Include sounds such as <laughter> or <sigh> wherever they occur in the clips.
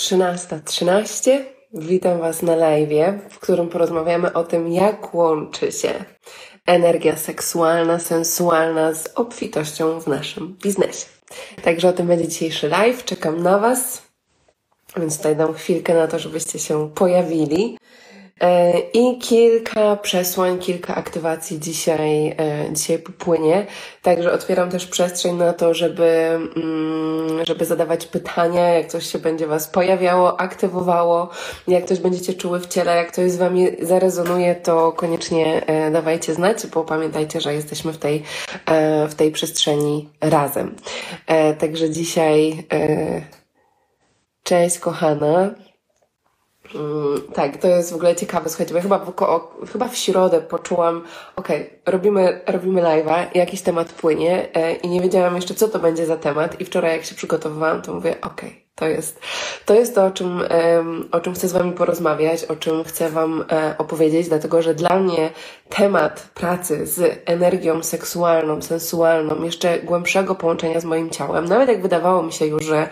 13.13. Witam Was na live, w którym porozmawiamy o tym, jak łączy się energia seksualna, sensualna z obfitością w naszym biznesie. Także o tym będzie dzisiejszy live. Czekam na Was. Więc tutaj dam chwilkę na to, żebyście się pojawili. E, I kilka przesłań, kilka aktywacji dzisiaj, e, dzisiaj popłynie. Także otwieram też przestrzeń na to, żeby, mm, żeby zadawać pytania, jak coś się będzie Was pojawiało, aktywowało, jak coś będziecie czuły w ciele, jak coś z Wami zarezonuje, to koniecznie e, dawajcie znać, bo pamiętajcie, że jesteśmy w tej, w tej przestrzeni razem. Także dzisiaj, cześć kochana. Mm, tak, to jest w ogóle ciekawe. Słuchajcie, bo ja chyba w, chyba w środę poczułam, okej, okay, robimy, robimy live'a, jakiś temat płynie e, i nie wiedziałam jeszcze, co to będzie za temat i wczoraj jak się przygotowywałam, to mówię, okej, to jest, to jest to, o czym, o czym chcę z Wami porozmawiać, o czym chcę Wam e, opowiedzieć, dlatego że dla mnie temat pracy z energią seksualną, sensualną, jeszcze głębszego połączenia z moim ciałem, nawet jak wydawało mi się już, że,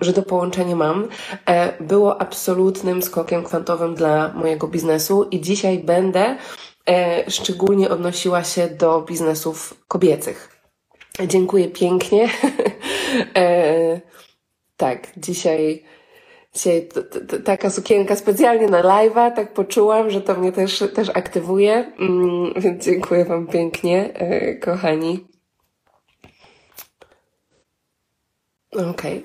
że to połączenie mam, e, było absolutnym skokiem kwantowym dla mojego biznesu i dzisiaj będę e, szczególnie odnosiła się do biznesów kobiecych. Dziękuję pięknie. <laughs> Tak, dzisiaj, dzisiaj t, t, taka sukienka specjalnie na live'a, tak poczułam, że to mnie też, też aktywuje, mm, więc dziękuję Wam pięknie, e, kochani. Okej. Okay.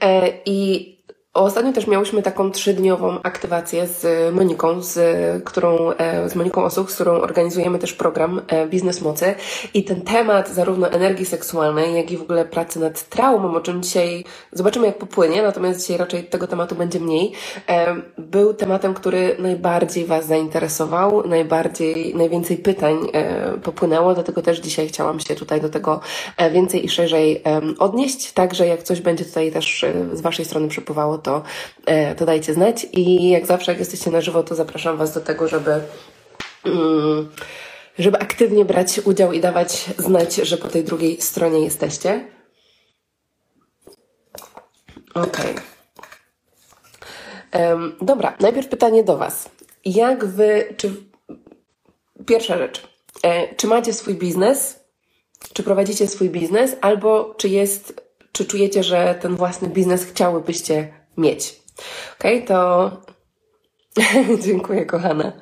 E, I Ostatnio też miałyśmy taką trzydniową aktywację z Moniką, z którą, e, z Moniką Osuk, z którą organizujemy też program e, Biznes Mocy. I ten temat zarówno energii seksualnej, jak i w ogóle pracy nad traumą, o czym dzisiaj zobaczymy jak popłynie, natomiast dzisiaj raczej tego tematu będzie mniej, e, był tematem, który najbardziej Was zainteresował, najbardziej, najwięcej pytań popłynęło, dlatego też dzisiaj chciałam się tutaj do tego więcej i szerzej odnieść. Także jak coś będzie tutaj też z Waszej strony przypływało, to, e, to dajcie znać. I jak zawsze, jak jesteście na żywo, to zapraszam Was do tego, żeby. Mm, żeby aktywnie brać udział i dawać znać, że po tej drugiej stronie jesteście. Okay. Um, dobra, najpierw pytanie do Was. Jak Wy, czy pierwsza rzecz, e, czy macie swój biznes, czy prowadzicie swój biznes, albo czy jest, czy czujecie, że ten własny biznes chciałybyście mieć. Okej, okay, to <laughs> dziękuję, kochana.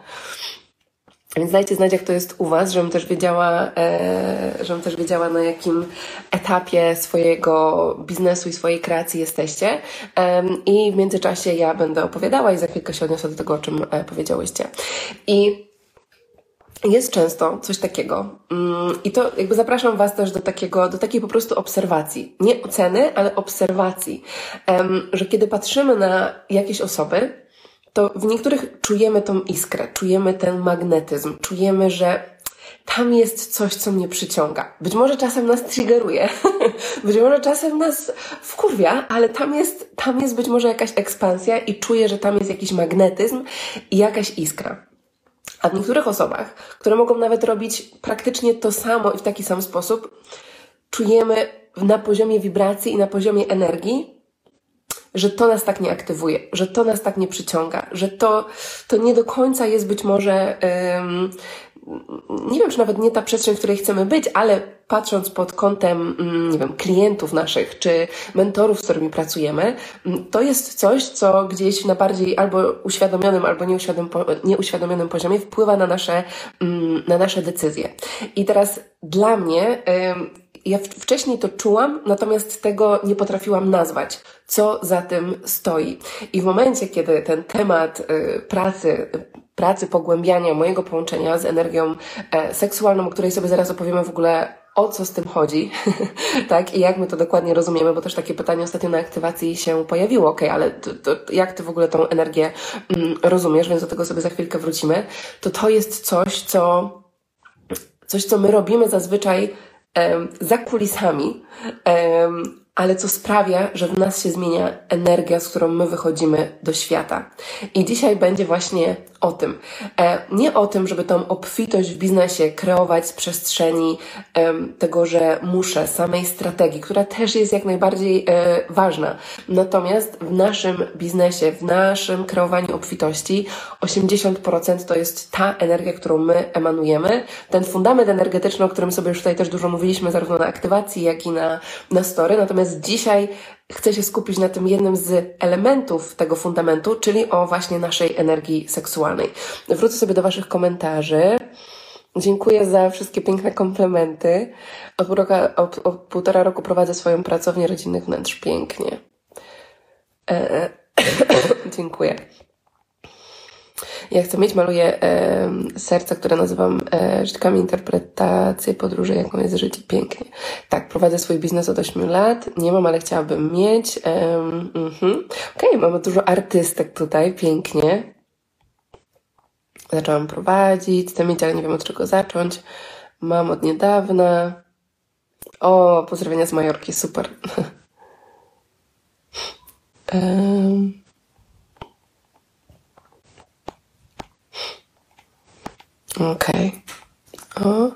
Więc dajcie znać, jak to jest u Was, żebym też wiedziała, e, żebym też wiedziała, na jakim etapie swojego biznesu i swojej kreacji jesteście. E, I w międzyczasie ja będę opowiadała i za chwilkę się odniosę do tego, o czym e, powiedziałyście. I jest często coś takiego. Mm, I to jakby zapraszam Was też do takiego, do takiej po prostu obserwacji. Nie oceny, ale obserwacji. Że kiedy patrzymy na jakieś osoby, to w niektórych czujemy tą iskrę, czujemy ten magnetyzm, czujemy, że tam jest coś, co mnie przyciąga. Być może czasem nas triggeruje, <laughs> być może czasem nas wkurwia, ale tam jest, tam jest być może jakaś ekspansja i czuję, że tam jest jakiś magnetyzm i jakaś iskra. A w niektórych osobach, które mogą nawet robić praktycznie to samo i w taki sam sposób, czujemy na poziomie wibracji i na poziomie energii, że to nas tak nie aktywuje, że to nas tak nie przyciąga, że to, to nie do końca jest być może nie wiem, czy nawet nie ta przestrzeń, w której chcemy być, ale patrząc pod kątem, mm, nie wiem, klientów naszych, czy mentorów, z którymi pracujemy, mm, to jest coś, co gdzieś na bardziej albo uświadomionym, albo nieuświadomionym poziomie wpływa na nasze, mm, na nasze decyzje. I teraz dla mnie, ja wcześniej to czułam, natomiast tego nie potrafiłam nazwać, co za tym stoi. I w momencie, kiedy ten temat y, pracy, pracy pogłębiania mojego połączenia z energią e, seksualną, o której sobie zaraz opowiemy w ogóle o co z tym chodzi, <laughs> tak? I jak my to dokładnie rozumiemy, bo też takie pytanie ostatnio na aktywacji się pojawiło, ok, ale to, to, jak ty w ogóle tą energię mm, rozumiesz, więc do tego sobie za chwilkę wrócimy, to to jest coś, co, coś, co my robimy zazwyczaj za kulisami, ale co sprawia, że w nas się zmienia energia, z którą my wychodzimy do świata. I dzisiaj będzie właśnie o tym. E, nie o tym, żeby tą obfitość w biznesie kreować z przestrzeni tego, że muszę, samej strategii, która też jest jak najbardziej e, ważna. Natomiast w naszym biznesie, w naszym kreowaniu obfitości 80% to jest ta energia, którą my emanujemy. Ten fundament energetyczny, o którym sobie już tutaj też dużo mówiliśmy, zarówno na aktywacji, jak i na, na story. Natomiast dzisiaj chcę się skupić na tym jednym z elementów tego fundamentu, czyli o właśnie naszej energii seksualnej. Wrócę sobie do Waszych komentarzy. Dziękuję za wszystkie piękne komplementy. Od, półtora, od, od półtora roku prowadzę swoją pracownię rodzinnych wnętrz. Pięknie. E, e <coughs> dziękuję. Ja chcę mieć, maluję e, serca, które nazywam e, Życzkami Interpretację Podróży, jaką jest życie. Pięknie. Tak, prowadzę swój biznes od 8 lat. Nie mam, ale chciałabym mieć. E, mhm. Okej, okay, mamy dużo artystek tutaj. Pięknie. Zaczęłam prowadzić, chcę mieć, ale nie wiem od czego zacząć. Mam od niedawna. O, pozdrowienia z Majorki, super. <laughs> um. Okej. Okay.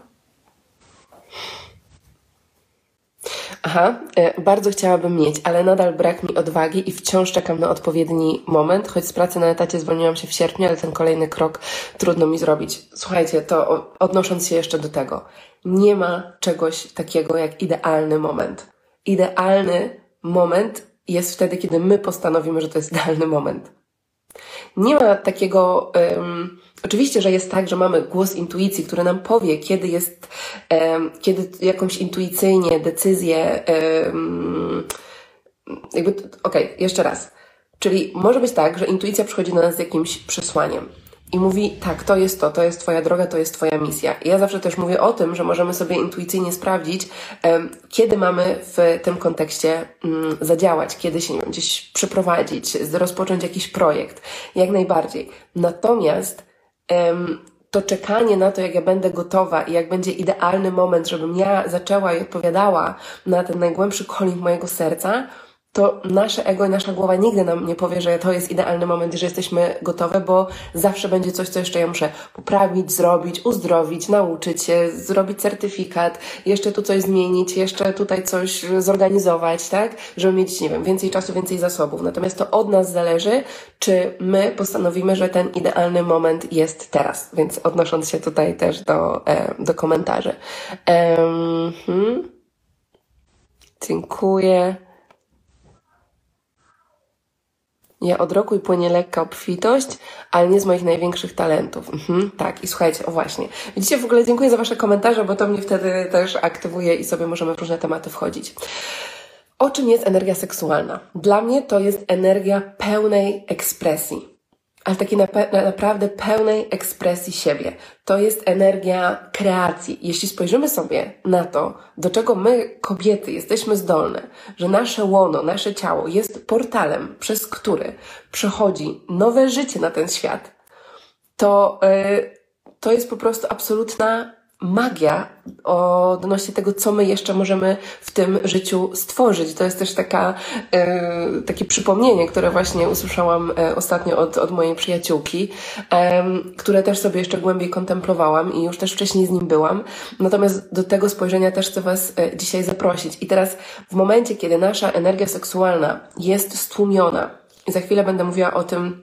Aha, e, bardzo chciałabym mieć, ale nadal brak mi odwagi i wciąż czekam na odpowiedni moment, choć z pracy na etacie zwolniłam się w sierpniu, ale ten kolejny krok trudno mi zrobić. Słuchajcie, to odnosząc się jeszcze do tego, nie ma czegoś takiego jak idealny moment. Idealny moment jest wtedy, kiedy my postanowimy, że to jest idealny moment. Nie ma takiego. Um, oczywiście, że jest tak, że mamy głos intuicji, który nam powie, kiedy jest, um, kiedy jakąś intuicyjnie decyzję. Um, jakby, okej, okay, jeszcze raz. Czyli może być tak, że intuicja przychodzi do nas z jakimś przesłaniem i mówi, tak, to jest to, to jest Twoja droga, to jest Twoja misja. I ja zawsze też mówię o tym, że możemy sobie intuicyjnie sprawdzić, um, kiedy mamy w tym kontekście um, zadziałać, kiedy się wiem, gdzieś przeprowadzić, rozpocząć jakiś projekt. Jak najbardziej. Natomiast um, to czekanie na to, jak ja będę gotowa i jak będzie idealny moment, żebym ja zaczęła i odpowiadała na ten najgłębszy calling mojego serca, to nasze ego i nasza głowa nigdy nam nie powie, że to jest idealny moment, że jesteśmy gotowe, bo zawsze będzie coś, co jeszcze ja muszę poprawić, zrobić, uzdrowić, nauczyć się, zrobić certyfikat, jeszcze tu coś zmienić, jeszcze tutaj coś zorganizować, tak? Żeby mieć, nie wiem, więcej czasu, więcej zasobów. Natomiast to od nas zależy, czy my postanowimy, że ten idealny moment jest teraz. Więc odnosząc się tutaj też do, e, do komentarzy. Um, hmm. Dziękuję. Ja od roku i płynie lekka obfitość, ale nie z moich największych talentów. Mhm, tak, i słuchajcie, o właśnie. Widzicie, w ogóle dziękuję za Wasze komentarze, bo to mnie wtedy też aktywuje i sobie możemy w różne tematy wchodzić. O czym jest energia seksualna? Dla mnie to jest energia pełnej ekspresji ale takiej naprawdę pełnej ekspresji siebie. To jest energia kreacji. Jeśli spojrzymy sobie na to, do czego my, kobiety, jesteśmy zdolne, że nasze łono, nasze ciało jest portalem, przez który przechodzi nowe życie na ten świat, to, yy, to jest po prostu absolutna magia odnośnie tego, co my jeszcze możemy w tym życiu stworzyć. To jest też taka, e, takie przypomnienie, które właśnie usłyszałam e, ostatnio od, od mojej przyjaciółki, które też sobie jeszcze głębiej kontemplowałam i już też wcześniej z nim byłam. Natomiast do tego spojrzenia też chcę Was e, dzisiaj zaprosić. I teraz w momencie, kiedy nasza energia seksualna jest stłumiona, i za chwilę będę mówiła o tym,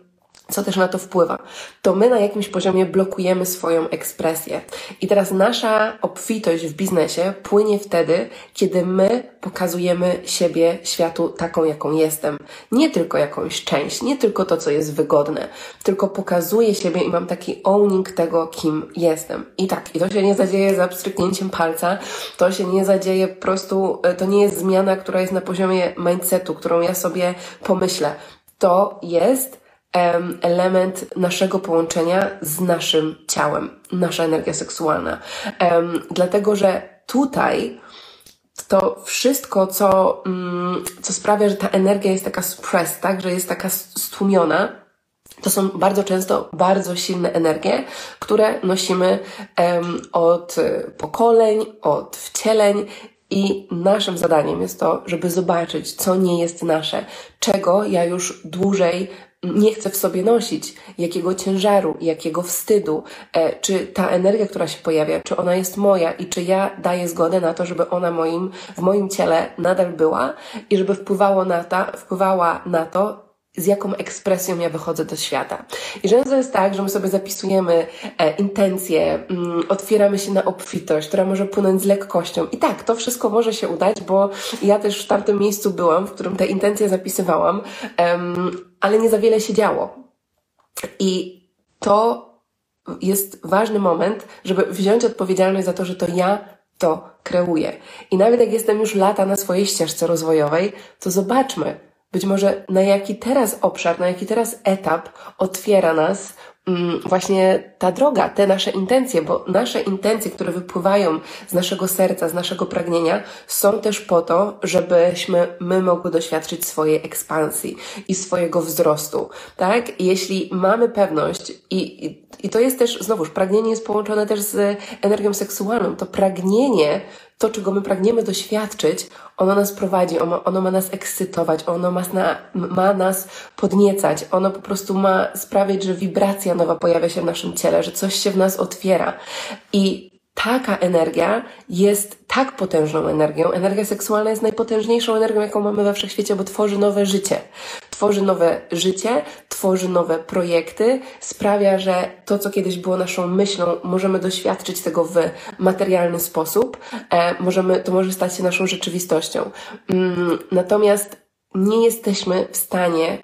co też na to wpływa, to my na jakimś poziomie blokujemy swoją ekspresję. I teraz nasza obfitość w biznesie płynie wtedy, kiedy my pokazujemy siebie światu taką, jaką jestem. Nie tylko jakąś część, nie tylko to, co jest wygodne, tylko pokazuję siebie i mam taki owning tego, kim jestem. I tak, i to się nie zadzieje za pstryknięciem palca, to się nie zadzieje po prostu, to nie jest zmiana, która jest na poziomie mindsetu, którą ja sobie pomyślę. To jest element naszego połączenia z naszym ciałem, nasza energia seksualna. Dlatego, że tutaj to wszystko, co, mm, co sprawia, że ta energia jest taka suppressed, tak, że jest taka stłumiona, to są bardzo często bardzo silne energie, które nosimy od pokoleń, od wcieleń I naszym zadaniem jest to, żeby zobaczyć, co nie jest nasze, czego ja już dłużej nie chcę w sobie nosić, jakiego ciężaru, jakiego wstydu, e, czy ta energia, która się pojawia, czy ona jest moja i czy ja daję zgodę na to, żeby ona moim, w moim ciele nadal była i żeby wpływało na to, wpływała na to, z jaką ekspresją ja wychodzę do świata. I często jest tak, że my sobie zapisujemy e, intencje, mm, otwieramy się na obfitość, która może płynąć z lekkością. I tak, to wszystko może się udać, bo ja też w tamtym miejscu byłam, w którym te intencje zapisywałam, em, ale nie za wiele się działo. I to jest ważny moment, żeby wziąć odpowiedzialność za to, że to ja to kreuję. I nawet jak jestem już lata na swojej ścieżce rozwojowej, to zobaczmy, być może na jaki teraz obszar, na jaki teraz etap otwiera nas mm, właśnie ta droga, te nasze intencje, bo nasze intencje, które wypływają z naszego serca, z naszego pragnienia, są też po to, żebyśmy my mogły doświadczyć swojej ekspansji i swojego wzrostu, tak? Jeśli mamy pewność i, i, i to jest też, znowuż, pragnienie jest połączone też z energią seksualną, to pragnienie to, czego my pragniemy doświadczyć, ono nas prowadzi, ono, ono ma nas ekscytować, ono ma, ma nas podniecać, ono po prostu ma sprawiać, że wibracja nowa pojawia się w naszym ciele, że coś się w nas otwiera. I taka energia jest tak potężną energią. Energia seksualna jest najpotężniejszą energią, jaką mamy we wszechświecie, bo tworzy nowe życie. Tworzy nowe życie, tworzy nowe projekty, sprawia, że to, co kiedyś było naszą myślą, możemy doświadczyć tego w materialny sposób. E, możemy, to może stać się naszą rzeczywistością. Mm, natomiast nie jesteśmy w stanie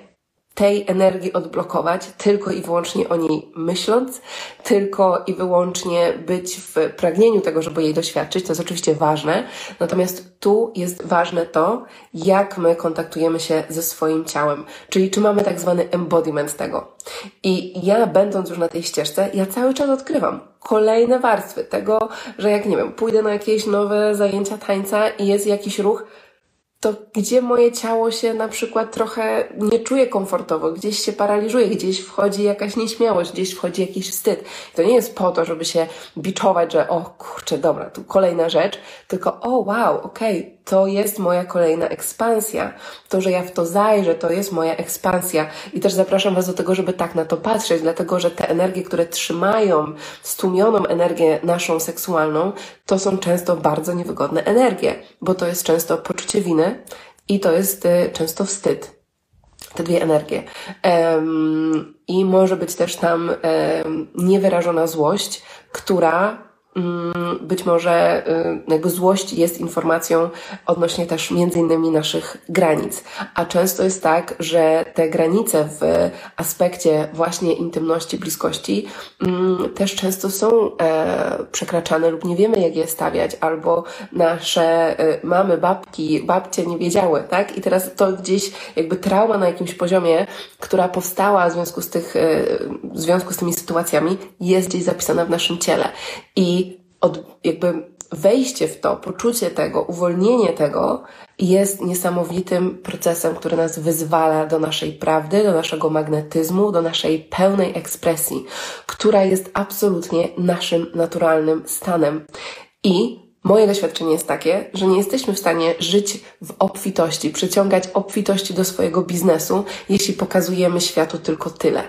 tej energii odblokować, tylko i wyłącznie o niej myśląc, tylko i wyłącznie być w pragnieniu tego, żeby jej doświadczyć. To jest oczywiście ważne. Natomiast tu jest ważne to, jak my kontaktujemy się ze swoim ciałem, czyli czy mamy tak zwany embodiment tego. I ja, będąc już na tej ścieżce, ja cały czas odkrywam kolejne warstwy tego, że jak nie wiem, pójdę na jakieś nowe zajęcia tańca i jest jakiś ruch, to gdzie moje ciało się na przykład trochę nie czuje komfortowo, gdzieś się paraliżuje, gdzieś wchodzi jakaś nieśmiałość, gdzieś wchodzi jakiś wstyd. To nie jest po to, żeby się biczować, że o kurczę, dobra, tu kolejna rzecz, tylko o wow, okej, okay, to jest moja kolejna ekspansja. To, że ja w to zajrzę, to jest moja ekspansja. I też zapraszam Was do tego, żeby tak na to patrzeć, dlatego że te energie, które trzymają stłumioną energię naszą seksualną, to są często bardzo niewygodne energie, bo to jest często poczucie winy i to jest y, często wstyd. Te dwie energie. Um, I może być też tam um, niewyrażona złość, która być może y, jakby złość jest informacją odnośnie też między innymi naszych granic. A często jest tak, że te granice w aspekcie właśnie intymności, bliskości mm, też często są e, przekraczane lub nie wiemy jak je stawiać, albo nasze e, mamy, babki, babcie nie wiedziały, tak? I teraz to gdzieś jakby trauma na jakimś poziomie, która powstała w związku z tych, e, w związku z tymi sytuacjami, jest gdzieś zapisana w naszym ciele. I od, jakby wejście w to, poczucie tego, uwolnienie tego jest niesamowitym procesem, który nas wyzwala do naszej prawdy, do naszego magnetyzmu, do naszej pełnej ekspresji, która jest absolutnie naszym naturalnym stanem. I Moje doświadczenie jest takie, że nie jesteśmy w stanie żyć w obfitości, przyciągać obfitości do swojego biznesu, jeśli pokazujemy światu tylko tyle.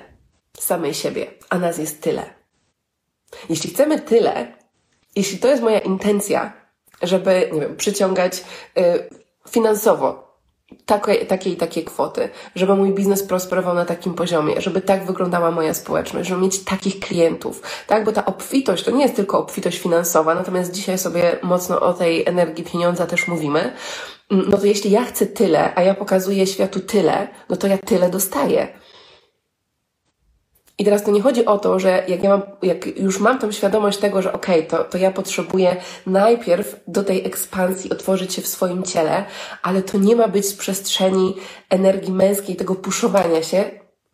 Samej siebie, a nas jest tyle. Jeśli chcemy tyle, jeśli to jest moja intencja, żeby, nie wiem, przyciągać y, finansowo takie, takie i takie kwoty, żeby mój biznes prosperował na takim poziomie, żeby tak wyglądała moja społeczność, żeby mieć takich klientów, tak? Bo ta obfitość to nie jest tylko obfitość finansowa, natomiast dzisiaj sobie mocno o tej energii pieniądza też mówimy. No to jeśli ja chcę tyle, a ja pokazuję światu tyle, no to ja tyle dostaję. I teraz to nie chodzi o to, że jak ja mam, jak już mam tą świadomość tego, że okej, okay, to, to ja potrzebuję najpierw do tej ekspansji otworzyć się w swoim ciele, ale to nie ma być z przestrzeni energii męskiej, tego puszowania się.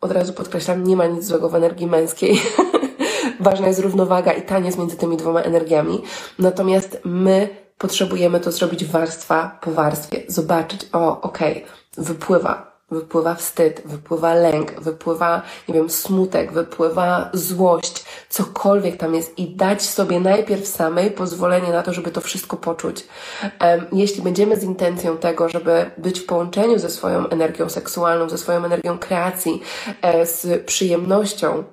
Od razu podkreślam, nie ma nic złego w energii męskiej. <laughs> Ważna jest równowaga i taniec między tymi dwoma energiami. Natomiast my potrzebujemy to zrobić warstwa po warstwie. Zobaczyć, o, okej, okay, wypływa wypływa wstyd, wypływa lęk, wypływa, nie wiem, smutek, wypływa złość, cokolwiek tam jest i dać sobie najpierw samej pozwolenie na to, żeby to wszystko poczuć. Jeśli będziemy z intencją tego, żeby być w połączeniu ze swoją energią seksualną, ze swoją energią kreacji, e, z przyjemnością,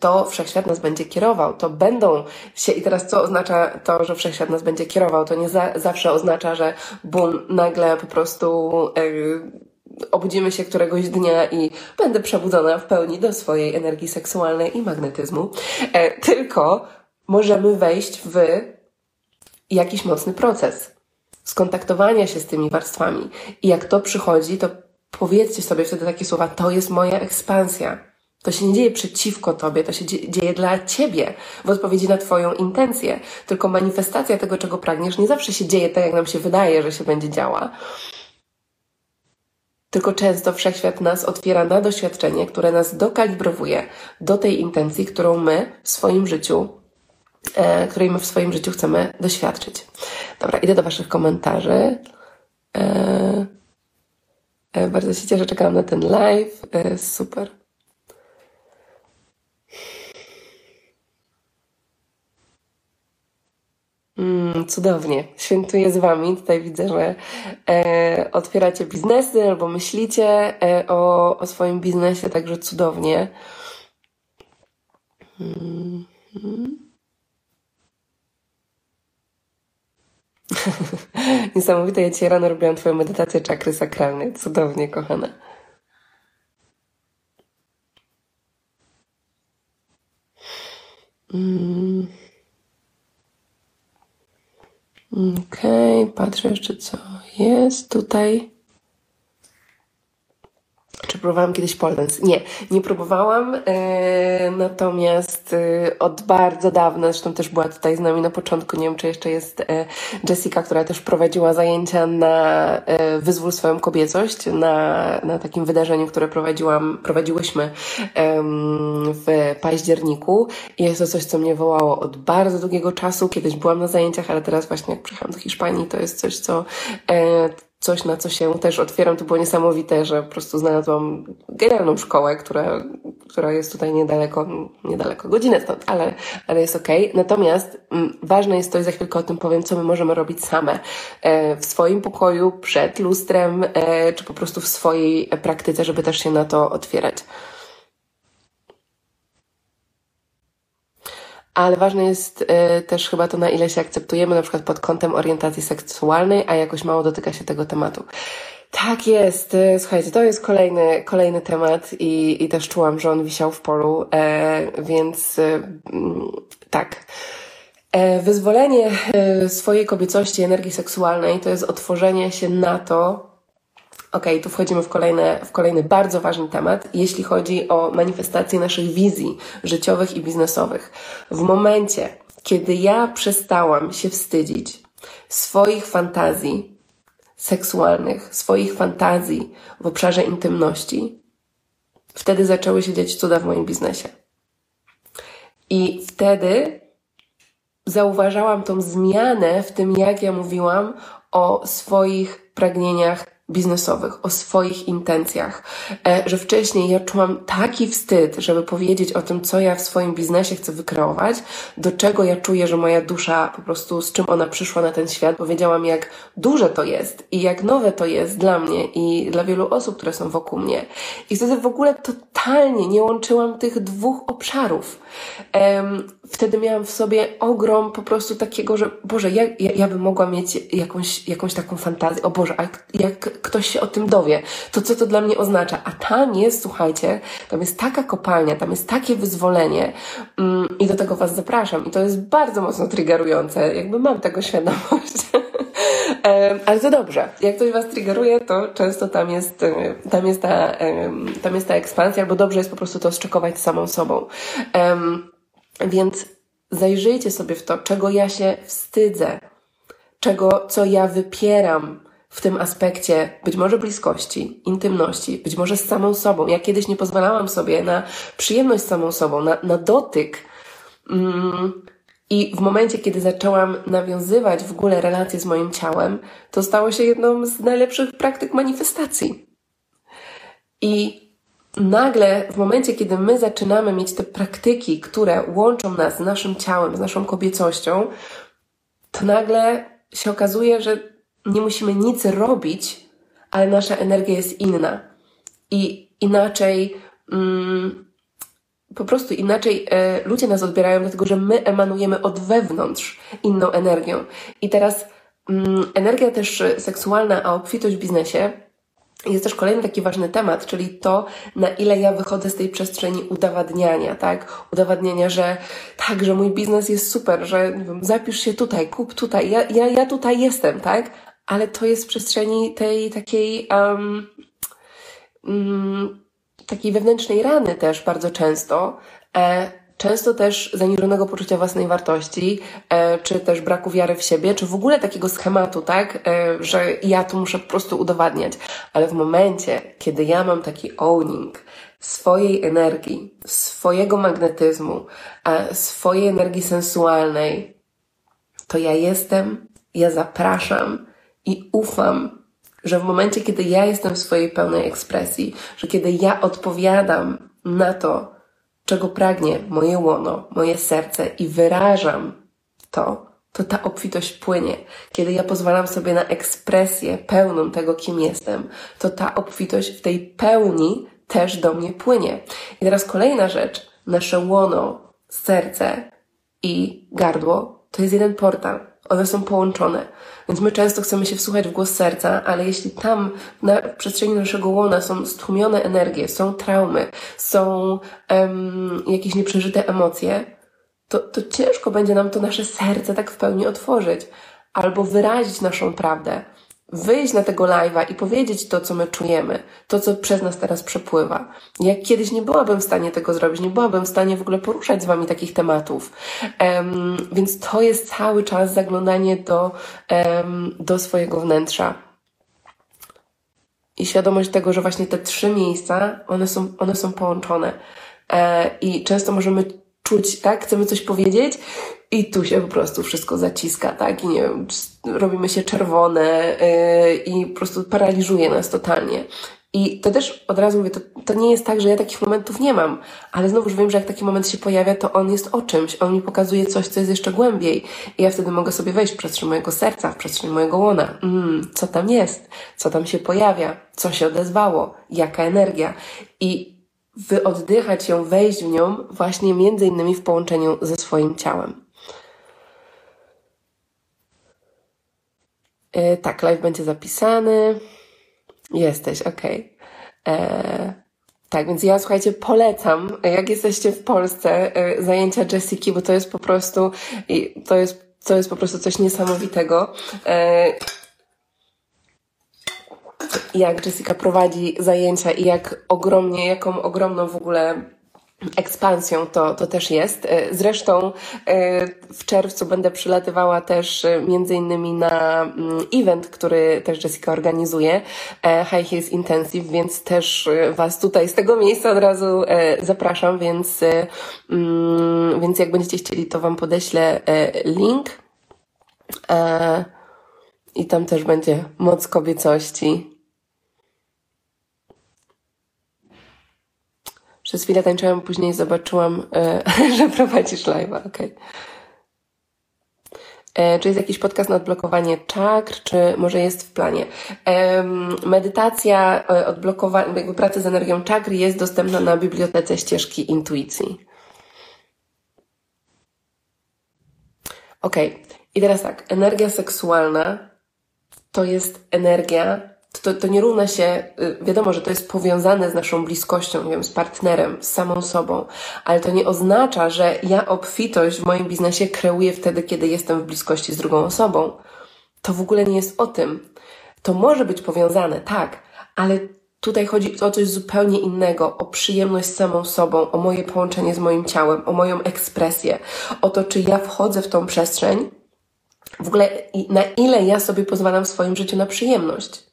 to wszechświat nas będzie kierował, to będą się, i teraz co oznacza to, że wszechświat nas będzie kierował? To nie za, zawsze oznacza, że bum, nagle po prostu yy, obudzimy się któregoś dnia i będę przebudzona w pełni do swojej energii seksualnej i magnetyzmu, e, tylko możemy wejść w jakiś mocny proces skontaktowania się z tymi warstwami. I jak to przychodzi, to powiedzcie sobie wtedy takie słowa: To jest moja ekspansja. To się nie dzieje przeciwko tobie, to się dzieje dla ciebie, w odpowiedzi na twoją intencję. Tylko manifestacja tego, czego pragniesz, nie zawsze się dzieje tak, jak nam się wydaje, że się będzie działa. Tylko często wszechświat nas otwiera na doświadczenie, które nas dokalibrowuje do tej intencji, którą my w swoim życiu, e, której my w swoim życiu chcemy doświadczyć. Dobra, idę do Waszych komentarzy. E, e, bardzo się cieszę, czekałam na ten live. E, super. Cudownie. Świętuję z Wami. Tutaj widzę, że e, otwieracie biznesy albo myślicie e, o, o swoim biznesie, także cudownie. Mm -hmm. <laughs> Niesamowite, ja dzisiaj rano robiłam Twoją medytację czakry sakralnej. Cudownie, kochana. Mm. Okej, okay, patrzę jeszcze co jest tutaj. Czy próbowałam kiedyś pole dance? Nie, nie próbowałam, yy, natomiast yy, od bardzo dawna, zresztą też była tutaj z nami na początku, nie wiem czy jeszcze jest yy, Jessica, która też prowadziła zajęcia na Wyzwól swoją kobiecość, na, na takim wydarzeniu, które prowadziłam, prowadziłyśmy w październiku i jest to coś, co mnie wołało od bardzo długiego czasu. Kiedyś byłam na zajęciach, ale teraz właśnie jak przyjechałam do Hiszpanii, to jest coś, co coś, na co się też otwieram. To było niesamowite, że po prostu znalazłam genialną szkołę, która, która jest tutaj niedaleko, niedaleko godzinę stąd, ale, ale jest okej. Okay. Natomiast m, mm, ważne jest to, i za chwilkę o tym powiem, co my możemy robić same e, w swoim pokoju, przed lustrem, e, czy po prostu w swojej praktyce, żeby też się na to otwierać. Ale ważne jest y, też chyba to, na ile się akceptujemy, na przykład pod kątem orientacji seksualnej, a jakoś mało dotyka się tego tematu. Tak jest. Y, słuchajcie, to jest kolejny, kolejny temat i, i też czułam, że on wisiał w polu, e, więc e, tak. E, wyzwolenie e, swojej kobiecości, energii seksualnej to jest otworzenie się na to, Ok, tu wchodzimy w, kolejne, w kolejny bardzo ważny temat, jeśli chodzi o manifestację naszych wizji życiowych i biznesowych. W momencie, kiedy ja przestałam się wstydzić swoich fantazji seksualnych, swoich fantazji w obszarze intymności, wtedy zaczęły się dziać cuda w moim biznesie. I wtedy zauważałam tą zmianę w tym, jak ja mówiłam o swoich pragnieniach biznesowych, o swoich intencjach, e, że wcześniej ja czułam taki wstyd, żeby powiedzieć o tym, co ja w swoim biznesie chcę wykreować, do czego ja czuję, że moja dusza po prostu, z czym ona przyszła na ten świat, powiedziałam, jak duże to jest i jak nowe to jest dla mnie i dla wielu osób, które są wokół mnie. I wtedy w ogóle totalnie nie łączyłam tych dwóch obszarów. Wtedy miałam w sobie ogrom po prostu takiego, że Boże, ja, ja, ja bym mogła mieć jakąś, jakąś taką fantazję, o Boże, a jak ktoś się o tym dowie, to co to dla mnie oznacza? A tam jest, słuchajcie, tam jest taka kopalnia, tam jest takie wyzwolenie mm, i do tego Was zapraszam. I to jest bardzo mocno triggerujące, jakby mam tego świadomość. <laughs> Ale to dobrze. Jak ktoś Was triggeruje, to często tam jest, tam jest, ta, tam jest ta ekspansja, albo dobrze jest po prostu to zczekować samą sobą. Więc zajrzyjcie sobie w to, czego ja się wstydzę, czego, co ja wypieram, w tym aspekcie być może bliskości, intymności, być może z samą sobą. Ja kiedyś nie pozwalałam sobie na przyjemność z samą sobą, na, na dotyk. Mm. I w momencie, kiedy zaczęłam nawiązywać w ogóle relacje z moim ciałem, to stało się jedną z najlepszych praktyk manifestacji. I nagle w momencie, kiedy my zaczynamy mieć te praktyki, które łączą nas z naszym ciałem, z naszą kobiecością, to nagle się okazuje, że nie musimy nic robić, ale nasza energia jest inna. I inaczej, mm, po prostu inaczej e, ludzie nas odbierają, dlatego że my emanujemy od wewnątrz inną energią. I teraz mm, energia też seksualna, a obfitość w biznesie jest też kolejny taki ważny temat, czyli to, na ile ja wychodzę z tej przestrzeni udowadniania, tak? Udowadniania, że tak, że mój biznes jest super, że wiem, zapisz się tutaj, kup tutaj, ja, ja, ja tutaj jestem, tak? Ale to jest w przestrzeni tej takiej, um, um, takiej wewnętrznej rany też bardzo często, e, często też zaniżonego poczucia własnej wartości, e, czy też braku wiary w siebie, czy w ogóle takiego schematu, tak, e, że ja tu muszę po prostu udowadniać. Ale w momencie, kiedy ja mam taki owning swojej energii, swojego magnetyzmu, e, swojej energii sensualnej, to ja jestem, ja zapraszam i ufam, że w momencie, kiedy ja jestem w swojej pełnej ekspresji, że kiedy ja odpowiadam na to, czego pragnie moje łono, moje serce i wyrażam to, to ta obfitość płynie. Kiedy ja pozwalam sobie na ekspresję pełną tego, kim jestem, to ta obfitość w tej pełni też do mnie płynie. I teraz kolejna rzecz. Nasze łono, serce i gardło to jest jeden portal. One są połączone. Więc my często chcemy się wsłuchać w głos serca, ale jeśli tam na przestrzeni naszego łona są stłumione energie, są traumy, są um, jakieś nieprzeżyte emocje, to, to ciężko będzie nam to nasze serce tak w pełni otworzyć albo wyrazić naszą prawdę wyjść na tego live'a i powiedzieć to, co my czujemy, to, co przez nas teraz przepływa. Jak kiedyś nie byłabym w stanie tego zrobić, nie byłabym w stanie w ogóle poruszać z Wami takich tematów. Um, więc to jest cały czas zaglądanie do, um, do swojego wnętrza. I świadomość tego, że właśnie te trzy miejsca, one są, one są połączone. E, I często możemy czuć, tak? Chcemy coś powiedzieć i tu się po prostu wszystko zaciska, tak? I nie wiem, robimy się czerwone yy, i po prostu paraliżuje nas totalnie. I to też od razu mówię, to, to nie jest tak, że ja takich momentów nie mam, ale znowuż wiem, że jak taki moment się pojawia, to on jest o czymś, on mi pokazuje coś, co jest jeszcze głębiej. I ja wtedy mogę sobie wejść w przestrzeń mojego serca, w przestrzeń mojego łona. Mm, co tam jest? Co tam się pojawia? Co się odezwało? Jaka energia? I wyoddychać ją, wejść w nią właśnie między innymi w połączeniu ze swoim ciałem. Yy, tak, live będzie zapisany. Jesteś. Okay. E, tak, więc ja słuchajcie, polecam, jak jesteście w Polsce, e, zajęcia Jessiki, bo to jest po prostu, to jest, to jest po prostu coś niesamowitego. E, jak Jessica prowadzi zajęcia i jak ogromnie, jaką ogromną w ogóle ekspansją to, to też jest. E, zresztą e, w czerwcu będę przylatywała też e, między innymi na mm, event, który też Jessica organizuje, High Heels Intensive, więc też Was tutaj z tego miejsca od razu zapraszam, więc, mm, więc jak będziecie chcieli, to Wam podeślę link. I tam też będzie moc kobiecości. Przez chwilę tańczyłam, później zobaczyłam, e, <laughs> że prowadzisz live'a. Okay. E, czy jest jakiś podcast na odblokowanie czakr, czy może jest w planie? Medytacja, e, odblokowanie, jakby praca z energią czakr jest dostępna na bibliotece ścieżki intuicji. Ok, i teraz tak, energia seksualna to jest energia, to, to nie równa się, y, wiadomo, że to jest powiązane z naszą bliskością, nie wiem, z partnerem, z samą sobą, ale to nie oznacza, że ja obfitość w moim biznesie kreuję wtedy, kiedy jestem w bliskości z drugą osobą. To w ogóle nie jest o tym. To może być powiązane, tak, ale tutaj chodzi o coś zupełnie innego, o przyjemność z samą sobą, o moje połączenie z moim ciałem, o moją ekspresję, o to, czy ja wchodzę w tą przestrzeń, w ogóle na ile ja sobie pozwalam w swoim życiu na przyjemność.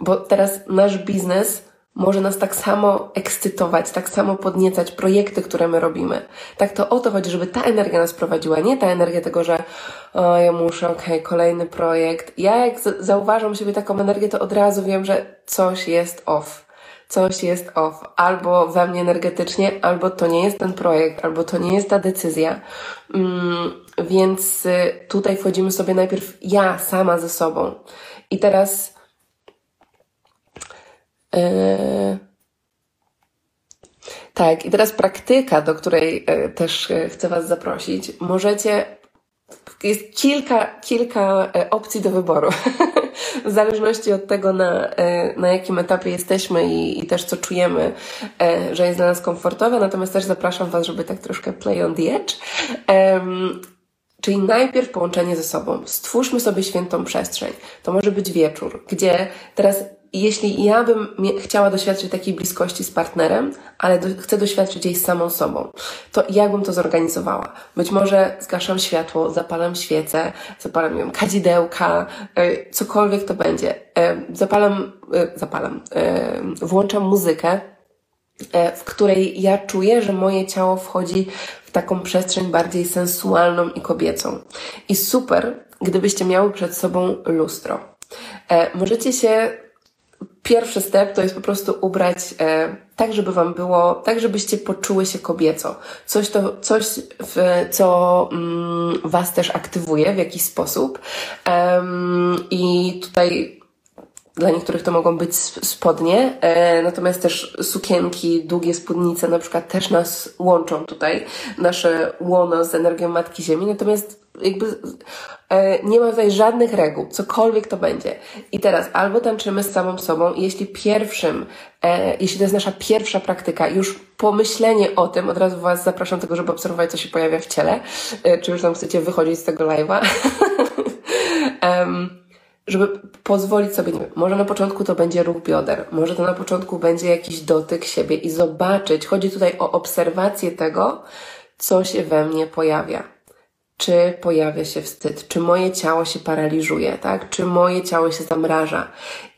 Bo teraz nasz biznes może nas tak samo ekscytować, tak samo podniecać projekty, które my robimy. Tak to o to chodzi, żeby ta energia nas prowadziła, nie ta energia tego, że o, ja muszę, okej, okay, kolejny projekt. Ja jak zauważam sobie taką energię, to od razu wiem, że coś jest off. Coś jest off. Albo we mnie energetycznie, albo to nie jest ten projekt, albo to nie jest ta decyzja. Mm, więc y, tutaj wchodzimy sobie najpierw ja sama ze sobą. I teraz Yy... Tak, i teraz praktyka, do której yy, też yy, chcę Was zaprosić. Możecie, jest kilka, kilka yy, opcji do wyboru. <laughs> w zależności od tego, na, na jakim etapie jesteśmy i, i też co czujemy, że jest dla nas komfortowe. Natomiast też zapraszam Was, żeby tak troszkę play on the edge. Um, Czyli najpierw połączenie ze sobą. Stwórzmy sobie świętą przestrzeń. To może być wieczór, gdzie teraz jeśli ja bym chciała doświadczyć takiej bliskości z partnerem, ale do, chcę doświadczyć jej z samą sobą, to jak bym to zorganizowała? Być może zgaszam światło, zapalam świecę, zapalam, nie kadzidełka, y, cokolwiek to będzie. Y, zapalam, y, zapalam, włączam muzykę, w której ja czuję, że moje ciało wchodzi w taką przestrzeń bardziej sensualną i kobiecą. I super, gdybyście miały przed sobą lustro. Możecie się pierwszy step to jest po prostu ubrać e, tak, żeby Wam było, tak, żebyście poczuły się kobieco. Coś, to, coś w, co mm, Was też aktywuje w jakiś sposób. I tutaj dla niektórych to mogą być spodnie, e, natomiast też sukienki, długie spódnice na przykład też nas łączą tutaj, nasze łono z energią Matki Ziemi, natomiast jakby e, nie ma tutaj żadnych reguł, cokolwiek to będzie. I teraz albo tańczymy z samą sobą, jeśli pierwszym, e, jeśli to jest nasza pierwsza praktyka, już pomyślenie o tym, od razu Was zapraszam do tego, żeby obserwować, co się pojawia w ciele, e, czy już tam chcecie wychodzić z tego live'a. <laughs> um, żeby pozwolić sobie, nie wiem, może na początku to będzie ruch bioder, może to na początku będzie jakiś dotyk siebie i zobaczyć, chodzi tutaj o obserwację tego, co się we mnie pojawia czy pojawia się wstyd, czy moje ciało się paraliżuje, tak? Czy moje ciało się zamraża.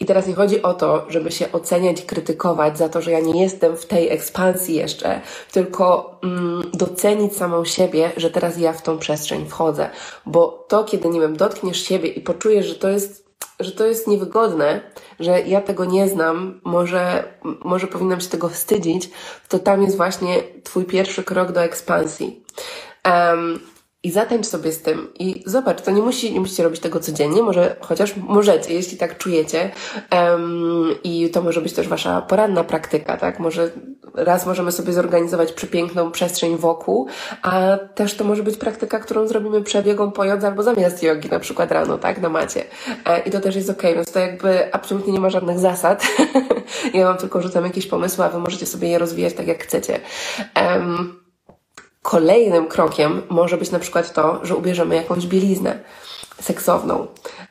I teraz nie chodzi o to, żeby się oceniać i krytykować za to, że ja nie jestem w tej ekspansji jeszcze, tylko mm, docenić samą siebie, że teraz ja w tą przestrzeń wchodzę. Bo to, kiedy, nie wiem, dotkniesz siebie i poczujesz, że to jest że to jest niewygodne, że ja tego nie znam, może, może powinnam się tego wstydzić, to tam jest właśnie Twój pierwszy krok do ekspansji. Um, i zatańcz sobie z tym i zobacz, to nie, musi, nie musicie robić tego codziennie, może chociaż możecie, jeśli tak czujecie. Um, I to może być też wasza poranna praktyka, tak? Może raz możemy sobie zorganizować przepiękną przestrzeń wokół, a też to może być praktyka, którą zrobimy przed jogą, po jodze albo zamiast jogi, na przykład rano, tak? Na macie. E, I to też jest ok, więc to jakby absolutnie nie ma żadnych zasad. <laughs> ja wam tylko rzucam jakieś pomysły, a wy możecie sobie je rozwijać tak jak chcecie. Um, Kolejnym krokiem może być na przykład to, że ubierzemy jakąś bieliznę seksowną,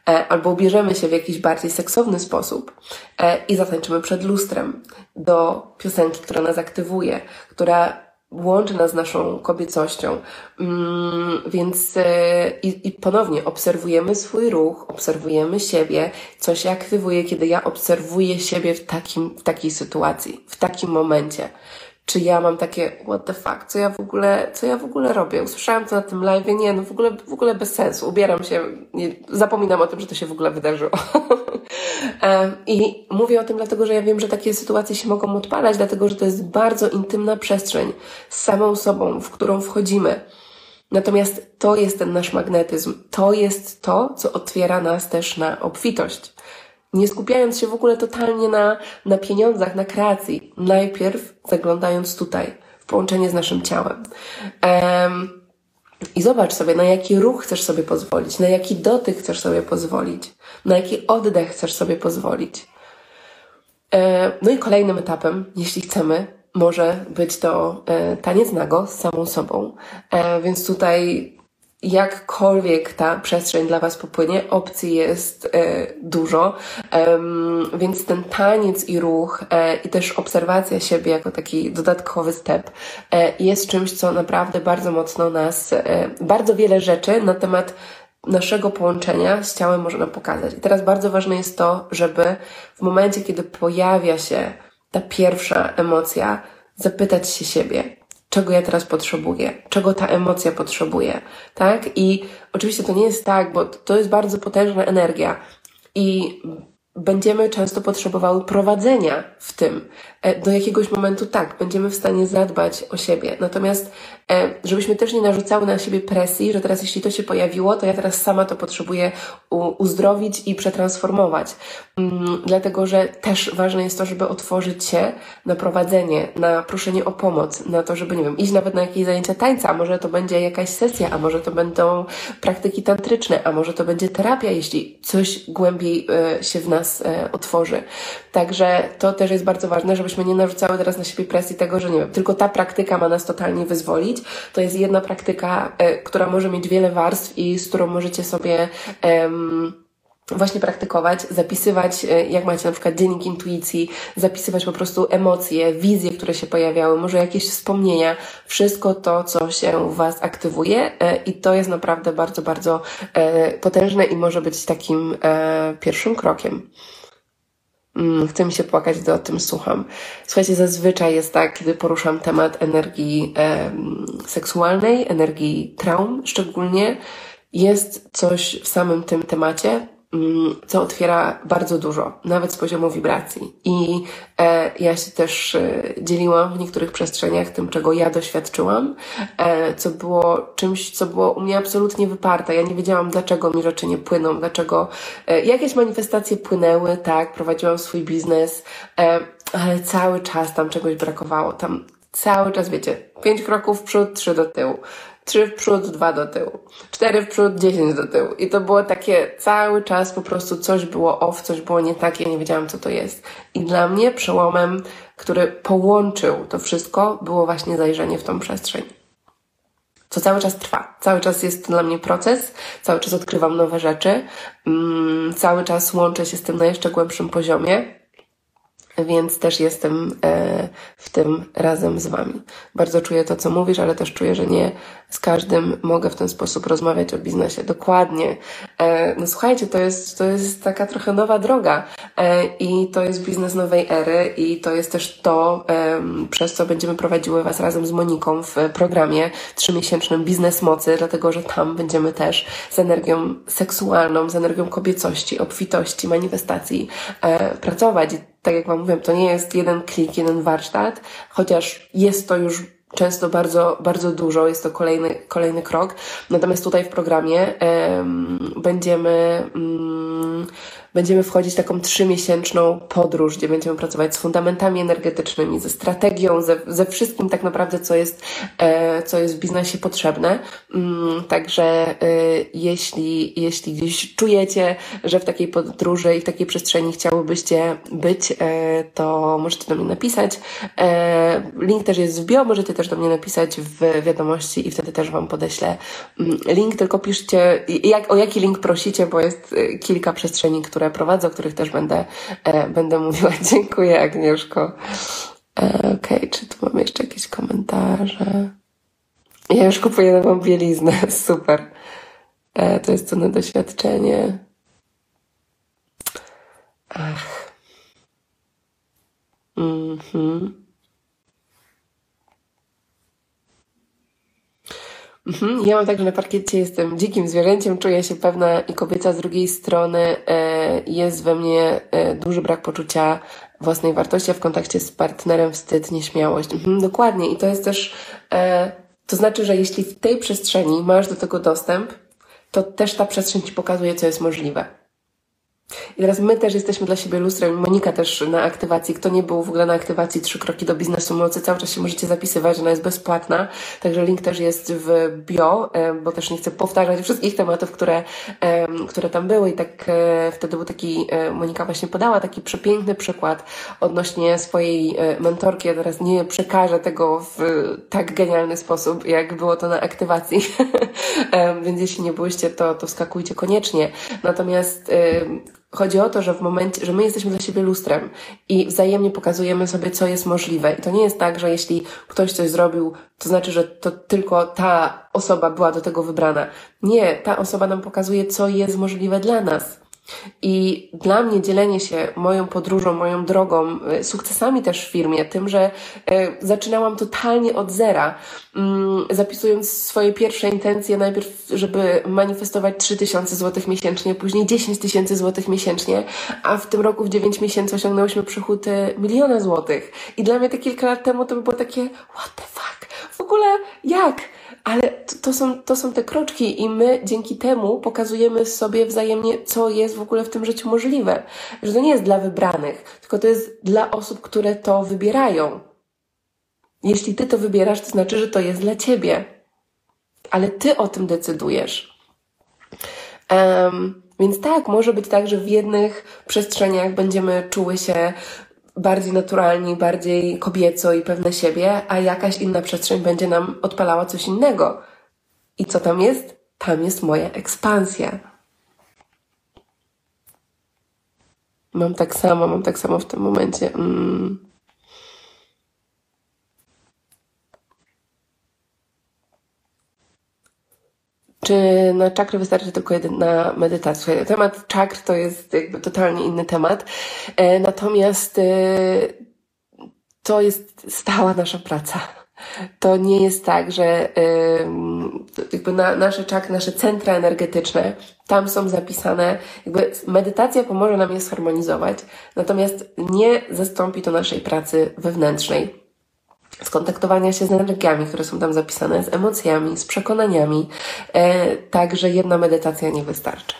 e, albo ubierzemy się w jakiś bardziej seksowny sposób e, i zatańczymy przed lustrem do piosenki, która nas aktywuje, która łączy nas z naszą kobiecością. Mm, więc e, i, ponownie obserwujemy swój ruch, obserwujemy siebie, co się aktywuje, kiedy ja obserwuję siebie w, takim, w takiej sytuacji, w takim momencie czy ja mam takie what the fuck, co ja w ogóle, co ja w ogóle robię? Usłyszałam to na tym live, nie, no w ogóle, w ogóle bez sensu. Ubieram się, nie, zapominam o tym, że to się w ogóle wydarzyło. <laughs> I mówię o tym dlatego, że ja wiem, że takie sytuacje się mogą odpalać, dlatego, że to jest bardzo intymna przestrzeń z samą sobą, w którą wchodzimy. Natomiast to jest ten nasz magnetyzm. To jest to, co otwiera nas też na obfitość nie skupiając się w ogóle totalnie na, na pieniądzach, na kreacji. Najpierw zaglądając tutaj, w połączenie z naszym ciałem. Um, I zobacz sobie, na jaki ruch chcesz sobie pozwolić, na jaki dotyk chcesz sobie pozwolić, na jaki oddech chcesz sobie pozwolić. E, no i kolejnym etapem, jeśli chcemy, może być to e, taniec nago z samą sobą. E, więc tutaj jakkolwiek ta przestrzeń dla Was popłynie, opcji jest e, dużo, więc ten taniec i ruch e, i też obserwacja siebie jako taki dodatkowy step e, jest czymś, co naprawdę bardzo mocno nas, e, bardzo wiele rzeczy na temat naszego połączenia z ciałem może nam pokazać. I teraz bardzo ważne jest to, żeby w momencie, kiedy pojawia się ta pierwsza emocja, zapytać się siebie, czego ja teraz potrzebuję, czego ta emocja potrzebuje, tak? I oczywiście to nie jest tak, bo to jest bardzo potężna energia i będziemy często potrzebowały prowadzenia w tym. E, do jakiegoś momentu tak, będziemy w stanie zadbać o siebie. Natomiast, e, żebyśmy też nie narzucały na siebie presji, że teraz jeśli to się pojawiło, to ja teraz sama to potrzebuję uzdrowić i przetransformować. Mm, dlatego, że też ważne jest to, żeby otworzyć się na prowadzenie, na proszenie o pomoc, na to, żeby, nie wiem, iść nawet na jakieś zajęcia tańca, a może to będzie jakaś sesja, a może to będą praktyki tantryczne, a może to będzie terapia, jeśli coś głębiej e, się w nas otworzy. Także to też jest bardzo ważne, żeby żebyśmy nie narzucały teraz na siebie presji tego, że nie wiem, tylko ta praktyka ma nas totalnie wyzwolić. To jest jedna praktyka, e, która może mieć wiele warstw i z którą możecie sobie właśnie praktykować, zapisywać, e, jak macie na przykład dziennik intuicji, zapisywać po prostu emocje, wizje, które się pojawiały, może jakieś wspomnienia, wszystko to, co się u Was aktywuje e, i to jest naprawdę bardzo, bardzo potężne i może być takim pierwszym krokiem. Mm, mi się płakać, gdy o tym słucham. Słuchajcie, zazwyczaj jest tak, kiedy poruszam temat energii e, seksualnej, energii traum szczególnie, jest coś w samym tym temacie, co otwiera bardzo dużo, nawet z poziomu wibracji. I e, ja się też e, dzieliłam w niektórych przestrzeniach tym, czego ja doświadczyłam, e, co było czymś, co było u mnie absolutnie wyparte. Ja nie wiedziałam, dlaczego mi rzeczy nie płyną, dlaczego e, jakieś manifestacje płynęły, tak, prowadziłam swój biznes, e, ale cały czas tam czegoś brakowało. Tam cały czas, wiecie, pięć kroków w przód, trzy do tyłu trzy w przód, dwa do tyłu, cztery w przód, dziesięć do tyłu. I to było takie cały czas po prostu coś było off, coś było nie tak, ja nie wiedziałam, co to jest. I dla mnie przełomem, który połączył to wszystko, było właśnie zajrzenie w tą przestrzeń. Co cały czas trwa. Cały czas jest to dla mnie proces, cały czas odkrywam nowe rzeczy, mm, cały czas łączę się z tym na jeszcze głębszym poziomie więc też jestem e, w tym razem z Wami. Bardzo czuję to, co mówisz, ale też czuję, że nie z każdym mogę w ten sposób rozmawiać o biznesie. Dokładnie. E, no słuchajcie, to jest, to jest taka trochę nowa droga e, i to jest biznes nowej ery i to jest też to, przez co będziemy prowadziły Was razem z Moniką w programie trzymiesięcznym Biznes Mocy, dlatego że tam będziemy też z energią seksualną, z energią kobiecości, obfitości, manifestacji pracować tak jak Wam mówiłem, to nie jest jeden klik, jeden warsztat, chociaż jest to już często bardzo, bardzo dużo, jest to kolejny, kolejny krok. Natomiast tutaj w programie um, będziemy um, będziemy wchodzić w taką trzymiesięczną podróż, gdzie będziemy pracować z fundamentami energetycznymi, ze strategią, ze, ze wszystkim tak naprawdę, co jest, e, co jest w biznesie potrzebne. Mm, także e, jeśli, jeśli gdzieś czujecie, że w takiej podróży i w takiej przestrzeni chciałybyście być, e, to możecie do mnie napisać. Link też jest w bio, możecie też do mnie napisać w wiadomości i wtedy też Wam podeślę mm, link, tylko piszcie, jak, o jaki link prosicie, bo jest kilka przestrzeni, które które prowadzę, o których też będę, e, będę mówiła. <laughs> Dziękuję, Agnieszko. E, Okej, okay, czy tu mamy jeszcze jakieś komentarze? Ja już kupuję nową bieliznę, <laughs> super. E, to jest cenne doświadczenie. Ach. Mhm. Mhm. Ja mam tak, że na parkiecie jestem dzikim zwierzęciem, czuję się pewna i kobieca z drugiej strony e, jest we mnie e, duży brak poczucia własnej wartości, a w kontakcie z partnerem wstyd, nieśmiałość. Mhm, dokładnie i to jest też, e, to znaczy, że jeśli w tej przestrzeni masz do tego dostęp, to też ta przestrzeń Ci pokazuje, co jest możliwe. I teraz my też jesteśmy dla siebie lustrem. Monika też na aktywacji. Kto nie był w ogóle na aktywacji Trzy Kroki do Biznesu Mocy, cały czas się możecie zapisywać, ona jest bezpłatna. Także link też jest w bio, bo też nie chcę powtarzać wszystkich tematów, które, które tam były. I tak e, wtedy był taki, e, Monika właśnie podała taki przepiękny przykład odnośnie swojej e, mentorki. Ja teraz nie przekażę tego w tak genialny sposób, jak było to na aktywacji. <laughs> Więc jeśli nie byłyście, to, to skakujcie koniecznie. Natomiast Chodzi o to, że w momencie, że my jesteśmy dla siebie lustrem i wzajemnie pokazujemy sobie, co jest możliwe. I to nie jest tak, że jeśli ktoś coś zrobił, to znaczy, że to tylko ta osoba była do tego wybrana. Nie, ta osoba nam pokazuje, co jest możliwe dla nas. I dla mnie dzielenie się moją podróżą, moją drogą, y, sukcesami też w firmie, tym, że y, zaczynałam totalnie od zera, mm, zapisując swoje pierwsze intencje, najpierw, żeby manifestować 3000 zł miesięcznie, później 10 tysięcy złotych miesięcznie, a w tym roku w 9 miesięcy osiągnęłyśmy przychód miliona złotych. I dla mnie te kilka lat temu to by było takie, what the fuck? W ogóle jak? Ale to, to, są, to są te kroczki i my dzięki temu pokazujemy sobie wzajemnie, co jest w ogóle w tym życiu możliwe. Że to nie jest dla wybranych, tylko to jest dla osób, które to wybierają. Jeśli ty to wybierasz, to znaczy, że to jest dla ciebie. Ale ty o tym decydujesz. Um, więc tak, może być tak, że w jednych przestrzeniach będziemy czuły się bardziej naturalni, bardziej kobieco i pewne siebie, a jakaś inna przestrzeń będzie nam odpalała coś innego. I co tam jest? Tam jest moja ekspansja. Mam tak samo, mam tak samo w tym momencie. Mm. Czy na czakry wystarczy tylko jedna medytacja? Temat czakr to jest jakby totalnie inny temat. E, natomiast e, to jest stała nasza praca. To nie jest tak, że e, jakby na, nasze czakry, nasze centra energetyczne, tam są zapisane, jakby medytacja pomoże nam je zharmonizować, natomiast nie zastąpi to naszej pracy wewnętrznej skontaktowania się z energiami, które są tam zapisane, z emocjami, z przekonaniami, e, tak, że jedna medytacja nie wystarczy.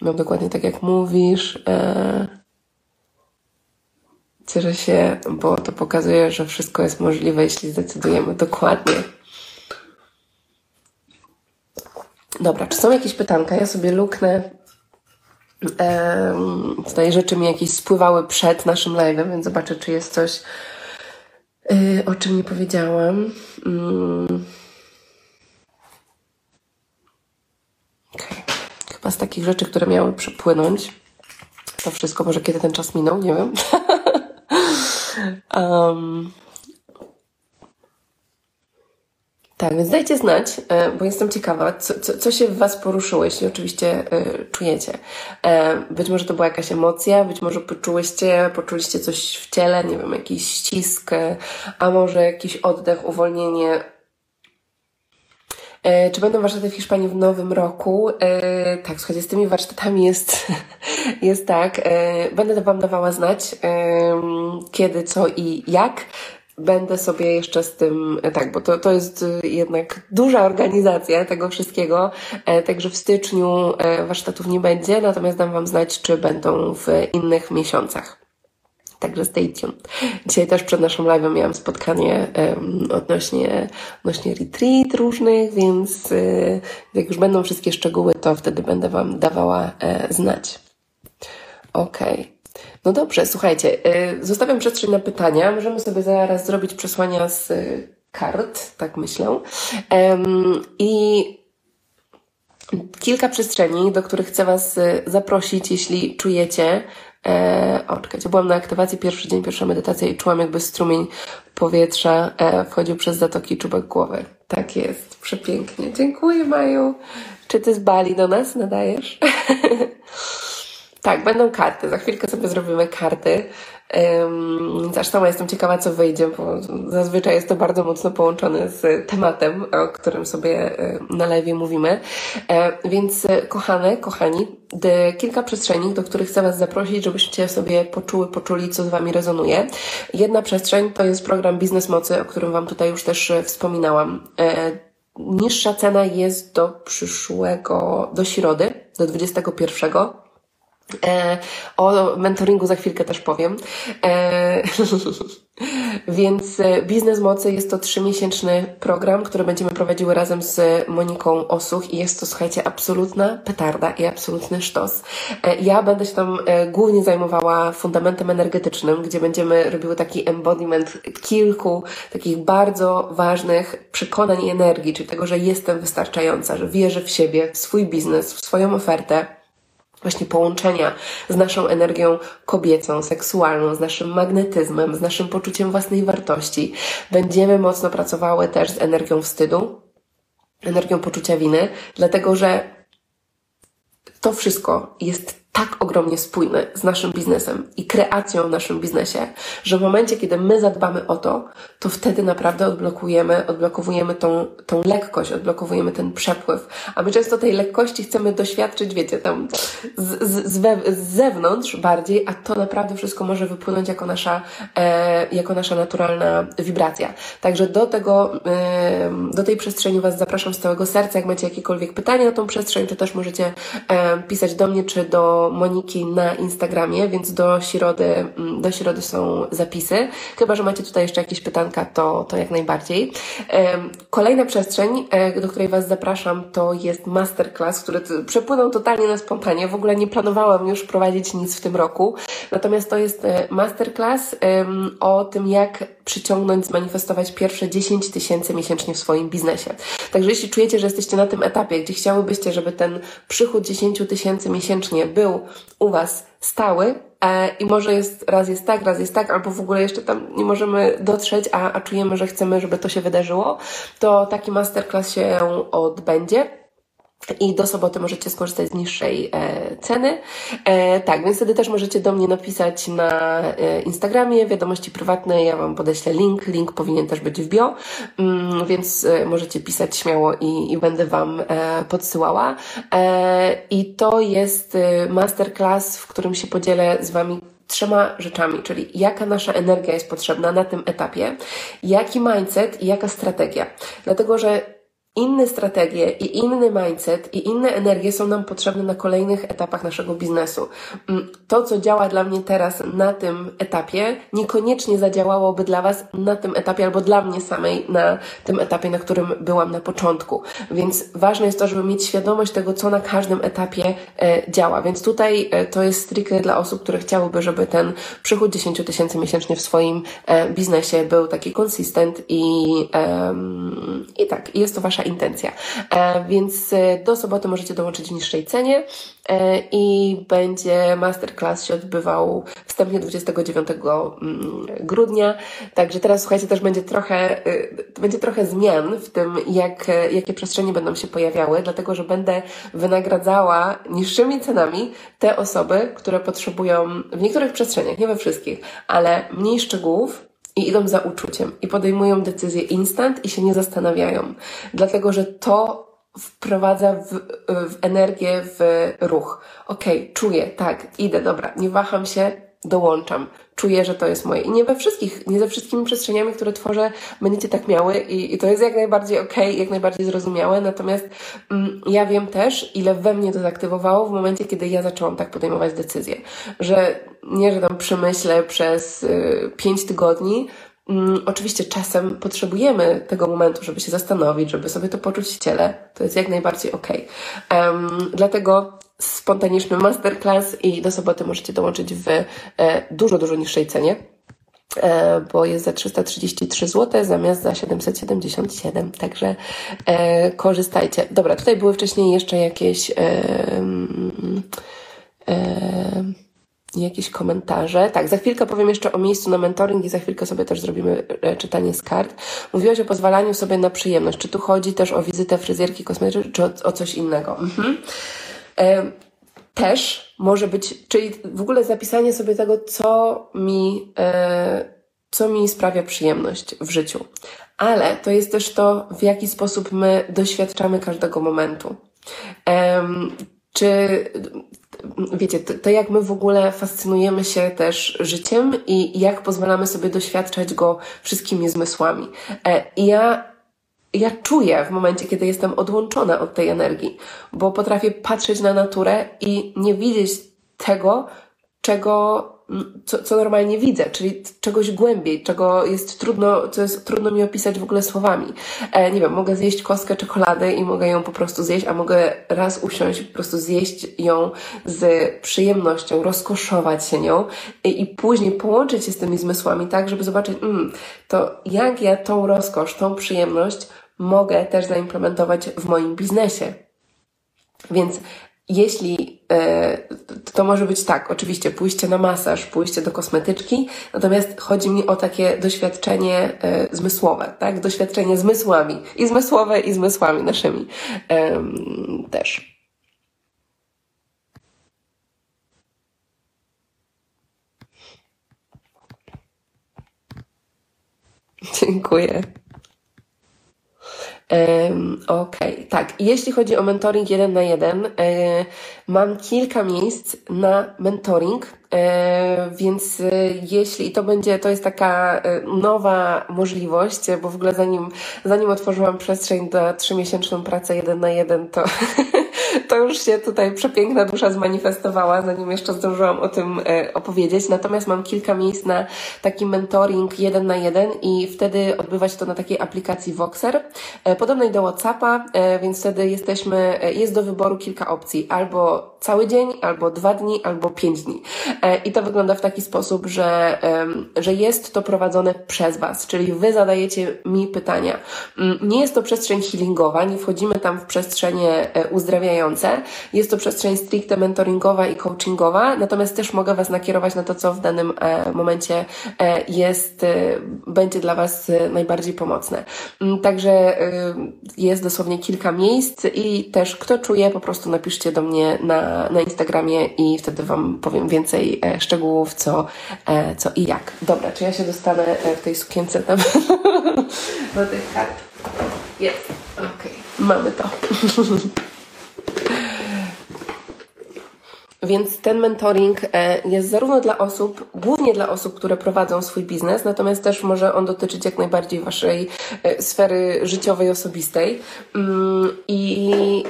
No dokładnie tak jak mówisz. E, cieszę się, bo to pokazuje, że wszystko jest możliwe, jeśli zdecydujemy dokładnie. Dobra, czy są jakieś pytanka? Ja sobie luknę tutaj rzeczy mi jakieś spływały przed naszym live'em, więc zobaczę, czy jest coś, y, o czym nie powiedziałam. Mm. Okay. Chyba z takich rzeczy, które miały przepłynąć. To wszystko, może kiedy ten czas minął, nie wiem. <laughs> um, Tak, więc dajcie znać, e, bo jestem ciekawa, co, co, co się w Was poruszyło, jeśli oczywiście y, czujecie. E, być może to była jakaś emocja, być może poczułyście, poczuliście coś w ciele, nie wiem, jakiś ścisk, a może jakiś oddech, uwolnienie. E, czy będą warsztaty w Hiszpanii w nowym roku? E, tak, słuchajcie, z tymi warsztatami jest, <laughs> jest tak. E, będę Wam dawała znać, kiedy, co i jak będę sobie jeszcze z tym, e, tak, bo to, to jest e, jednak duża organizacja tego wszystkiego, e, także w styczniu warsztatów nie będzie, natomiast dam Wam znać, czy będą w innych miesiącach. Także stay tuned. Dzisiaj też przed naszym live'em miałam spotkanie um, odnośnie, odnośnie retreat różnych, więc y, jak już będą wszystkie szczegóły, to wtedy będę Wam dawała e, znać. Okej. Okay. No dobrze, słuchajcie, y, zostawiam przestrzeń na pytania. Możemy sobie zaraz zrobić przesłania z y, kart, tak myślę. I kilka przestrzeni, do których chcę Was y, zaprosić, jeśli czujecie. E, o, czekajcie, byłam na aktywacji pierwszy dzień, pierwsza medytacja i czułam jakby strumień powietrza e, wchodził przez zatoki czubek głowy. Tak jest, przepięknie. Dziękuję, Maju. Czy Ty z Bali do nas nadajesz? <laughs> Tak, będą karty. Za chwilkę sobie zrobimy karty. Um, aż jestem ciekawa, co wyjdzie, bo zazwyczaj jest to bardzo mocno połączone z tematem, o którym sobie na lewie mówimy. E, więc e, kochane, kochani, kilka przestrzeni, do których chcę Was zaprosić, żebyście sobie poczuły, poczuli, co z Wami rezonuje. Jedna przestrzeń to jest program Biznes Mocy, o którym Wam tutaj już też e, wspominałam. Niższa cena jest do przyszłego, do środy, do 21 E, o mentoringu za chwilkę też powiem. E, <laughs> więc e, Biznes Mocy jest to trzymiesięczny program, który będziemy prowadziły razem z Moniką Osuch i jest to, słuchajcie, absolutna petarda i absolutny sztos. E, ja będę się tam e, głównie zajmowała fundamentem energetycznym, gdzie będziemy robiły taki embodiment kilku takich bardzo ważnych przekonań i energii, czyli tego, że jestem wystarczająca, że wierzę w siebie, w swój biznes, w swoją ofertę właśnie połączenia z naszą energią kobiecą, seksualną, z naszym magnetyzmem, z naszym poczuciem własnej wartości. Będziemy mocno pracowały też z energią wstydu, energią poczucia winy, dlatego że to wszystko jest tak ogromnie spójny z naszym biznesem i kreacją w naszym biznesie, że w momencie, kiedy my zadbamy o to, to wtedy naprawdę odblokujemy, odblokowujemy tą, tą lekkość, odblokowujemy ten przepływ. A my często tej lekkości chcemy doświadczyć, wiecie, tam z, z, z, we, z zewnątrz bardziej, a to naprawdę wszystko może wypłynąć jako nasza, e, jako nasza naturalna wibracja. Także do tego, e, do tej przestrzeni Was zapraszam z całego serca. Jak macie jakiekolwiek pytania na tą przestrzeń, to też możecie e, pisać do mnie czy do Moniki na Instagramie, więc do środy, mm, do środy są zapisy. Chyba, że macie tutaj jeszcze jakieś pytanka, to, to jak najbardziej. Kolejna przestrzeń, e, do której Was zapraszam, to jest masterclass, który przepłynął totalnie na spontanie. W ogóle nie planowałam już prowadzić nic w tym roku. Natomiast to jest e, masterclass o tym, jak przyciągnąć, zmanifestować pierwsze 10 tysięcy miesięcznie w swoim biznesie. Także jeśli czujecie, że jesteście na tym etapie, gdzie chciałybyście, żeby ten przychód 10 tysięcy miesięcznie był u Was stały, e, i może jest, raz jest tak, raz jest tak, albo w ogóle jeszcze tam nie możemy dotrzeć, a, a czujemy, że chcemy, żeby to się wydarzyło, to taki masterclass się odbędzie. I do soboty możecie skorzystać z niższej e, ceny. E, tak, więc wtedy też możecie do mnie napisać na e, Instagramie wiadomości prywatne. Ja Wam podeślę link. Link powinien też być w bio, mm, więc e, możecie pisać śmiało i, i będę Wam e, podsyłała. E, I to jest masterclass, w którym się podzielę z Wami trzema rzeczami, czyli jaka nasza energia jest potrzebna na tym etapie, jaki mindset i jaka strategia. Dlatego, że inne strategie i inny mindset i inne energie są nam potrzebne na kolejnych etapach naszego biznesu. Mm, to, co działa dla mnie teraz na tym etapie, niekoniecznie zadziałałoby dla Was na tym etapie albo dla mnie samej na tym etapie, na którym byłam na początku. Więc ważne jest to, żeby mieć świadomość tego, co na każdym etapie e, działa. Więc tutaj e, to jest stricte dla osób, które chciałyby, żeby ten przychód 10 tysięcy miesięcznie w swoim e, biznesie był taki konsystent i, i tak, jest to Wasza intencja. E, więc e, do soboty możecie dołączyć w niższej cenie e, i będzie masterclass się odbywał wstępnie 29 mm, grudnia. Także teraz słuchajcie, też będzie trochę, będzie trochę zmian w tym, jak, jakie przestrzenie będą się pojawiały, dlatego że będę wynagradzała niższymi cenami te osoby, które potrzebują w niektórych przestrzeniach, nie we wszystkich, ale mniej szczegółów, i idą za uczuciem i podejmują decyzję instant i się nie zastanawiają. Dlatego, że to wprowadza w, w energię, w ruch. Okej, okay, czuję, tak, idę, dobra, nie waham się, dołączam. Czuję, że to jest moje. I nie we wszystkich, nie ze wszystkimi przestrzeniami, które tworzę, będziecie tak miały i, i to jest jak najbardziej okej, okay, jak najbardziej zrozumiałe. Natomiast mm, ja wiem też, ile we mnie to zaktywowało w momencie, kiedy ja zaczęłam tak podejmować decyzje. Że nie, że tam przemyślę przez y, pięć tygodni, Mm, oczywiście czasem potrzebujemy tego momentu, żeby się zastanowić, żeby sobie to poczuć w ciele. To jest jak najbardziej ok. Um, dlatego spontaniczny masterclass i do soboty możecie dołączyć w e, dużo, dużo niższej cenie e, bo jest za 333 zł zamiast za 777, także e, korzystajcie. Dobra, tutaj były wcześniej jeszcze jakieś jakieś komentarze. Tak, za chwilkę powiem jeszcze o miejscu na mentoring i za chwilkę sobie też zrobimy czytanie z kart. Mówiłaś o pozwalaniu sobie na przyjemność. Czy tu chodzi też o wizytę fryzjerki kosmetycznej, czy o, o coś innego? Mhm. E, też może być, czyli w ogóle zapisanie sobie tego, co mi, e, co mi sprawia przyjemność w życiu. Ale to jest też to, w jaki sposób my doświadczamy każdego momentu. czy wiecie, to, to, jak my w ogóle fascynujemy się też życiem i jak pozwalamy sobie doświadczać go wszystkimi zmysłami. E, ja, ja czuję w momencie, kiedy jestem odłączona od tej energii, bo potrafię patrzeć na naturę i nie widzieć tego, czego co, co normalnie widzę, czyli czegoś głębiej, czego jest trudno, co jest trudno mi opisać w ogóle słowami. E, nie wiem, mogę zjeść kostkę czekolady i mogę ją po prostu zjeść, a mogę raz usiąść i po prostu zjeść ją z przyjemnością, rozkoszować się nią i, i później połączyć się z tymi zmysłami tak, żeby zobaczyć, mm, to jak ja tą rozkosz, tą przyjemność mogę też zaimplementować w moim biznesie. Więc jeśli e, to może być tak, oczywiście pójście na masaż, pójście do kosmetyczki, natomiast chodzi mi o takie doświadczenie e, zmysłowe, tak? Doświadczenie zmysłami. I zmysłowe, i zmysłami naszymi też. Dziękuję. Okej, okay. tak. Jeśli chodzi o mentoring jeden na jeden, e, mam kilka miejsc na mentoring, e, więc e, jeśli to będzie, to jest taka nowa możliwość, bo w ogóle zanim, zanim otworzyłam przestrzeń na trzymiesięczną pracę jeden na jeden, to <laughs> <laughs> to już się tutaj przepiękna dusza zmanifestowała, zanim jeszcze zdążyłam o tym e, opowiedzieć. Natomiast mam kilka miejsc na taki mentoring jeden na jeden i wtedy odbywać to na takiej aplikacji Voxer, e, podobnej do WhatsAppa, e, więc wtedy jesteśmy, jest do wyboru kilka opcji, albo cały dzień, albo dwa dni, albo pięć dni. I to wygląda w taki sposób, że, że jest to prowadzone przez Was, czyli Wy zadajecie mi pytania. Mm, nie jest to przestrzeń healingowa, nie wchodzimy tam w przestrzenie uzdrawiające, jest to przestrzeń stricte mentoringowa i coachingowa, natomiast też mogę Was nakierować na to, co w danym e, momencie e, jest, e, będzie dla Was najbardziej pomocne. Mm, także jest dosłownie kilka miejsc i też kto czuje, po prostu napiszcie do mnie na, na Instagramie i wtedy Wam powiem więcej szczegółów, co, co i jak. Dobra, czy ja się dostanę w tej sukience tam <laughs> do tych kart? Jest. Okej, okay. mamy to. <laughs> Więc ten mentoring e, jest zarówno dla osób, głównie dla osób, które prowadzą swój biznes, natomiast też może on dotyczyć jak najbardziej Waszej e, sfery życiowej, osobistej. Mm, I,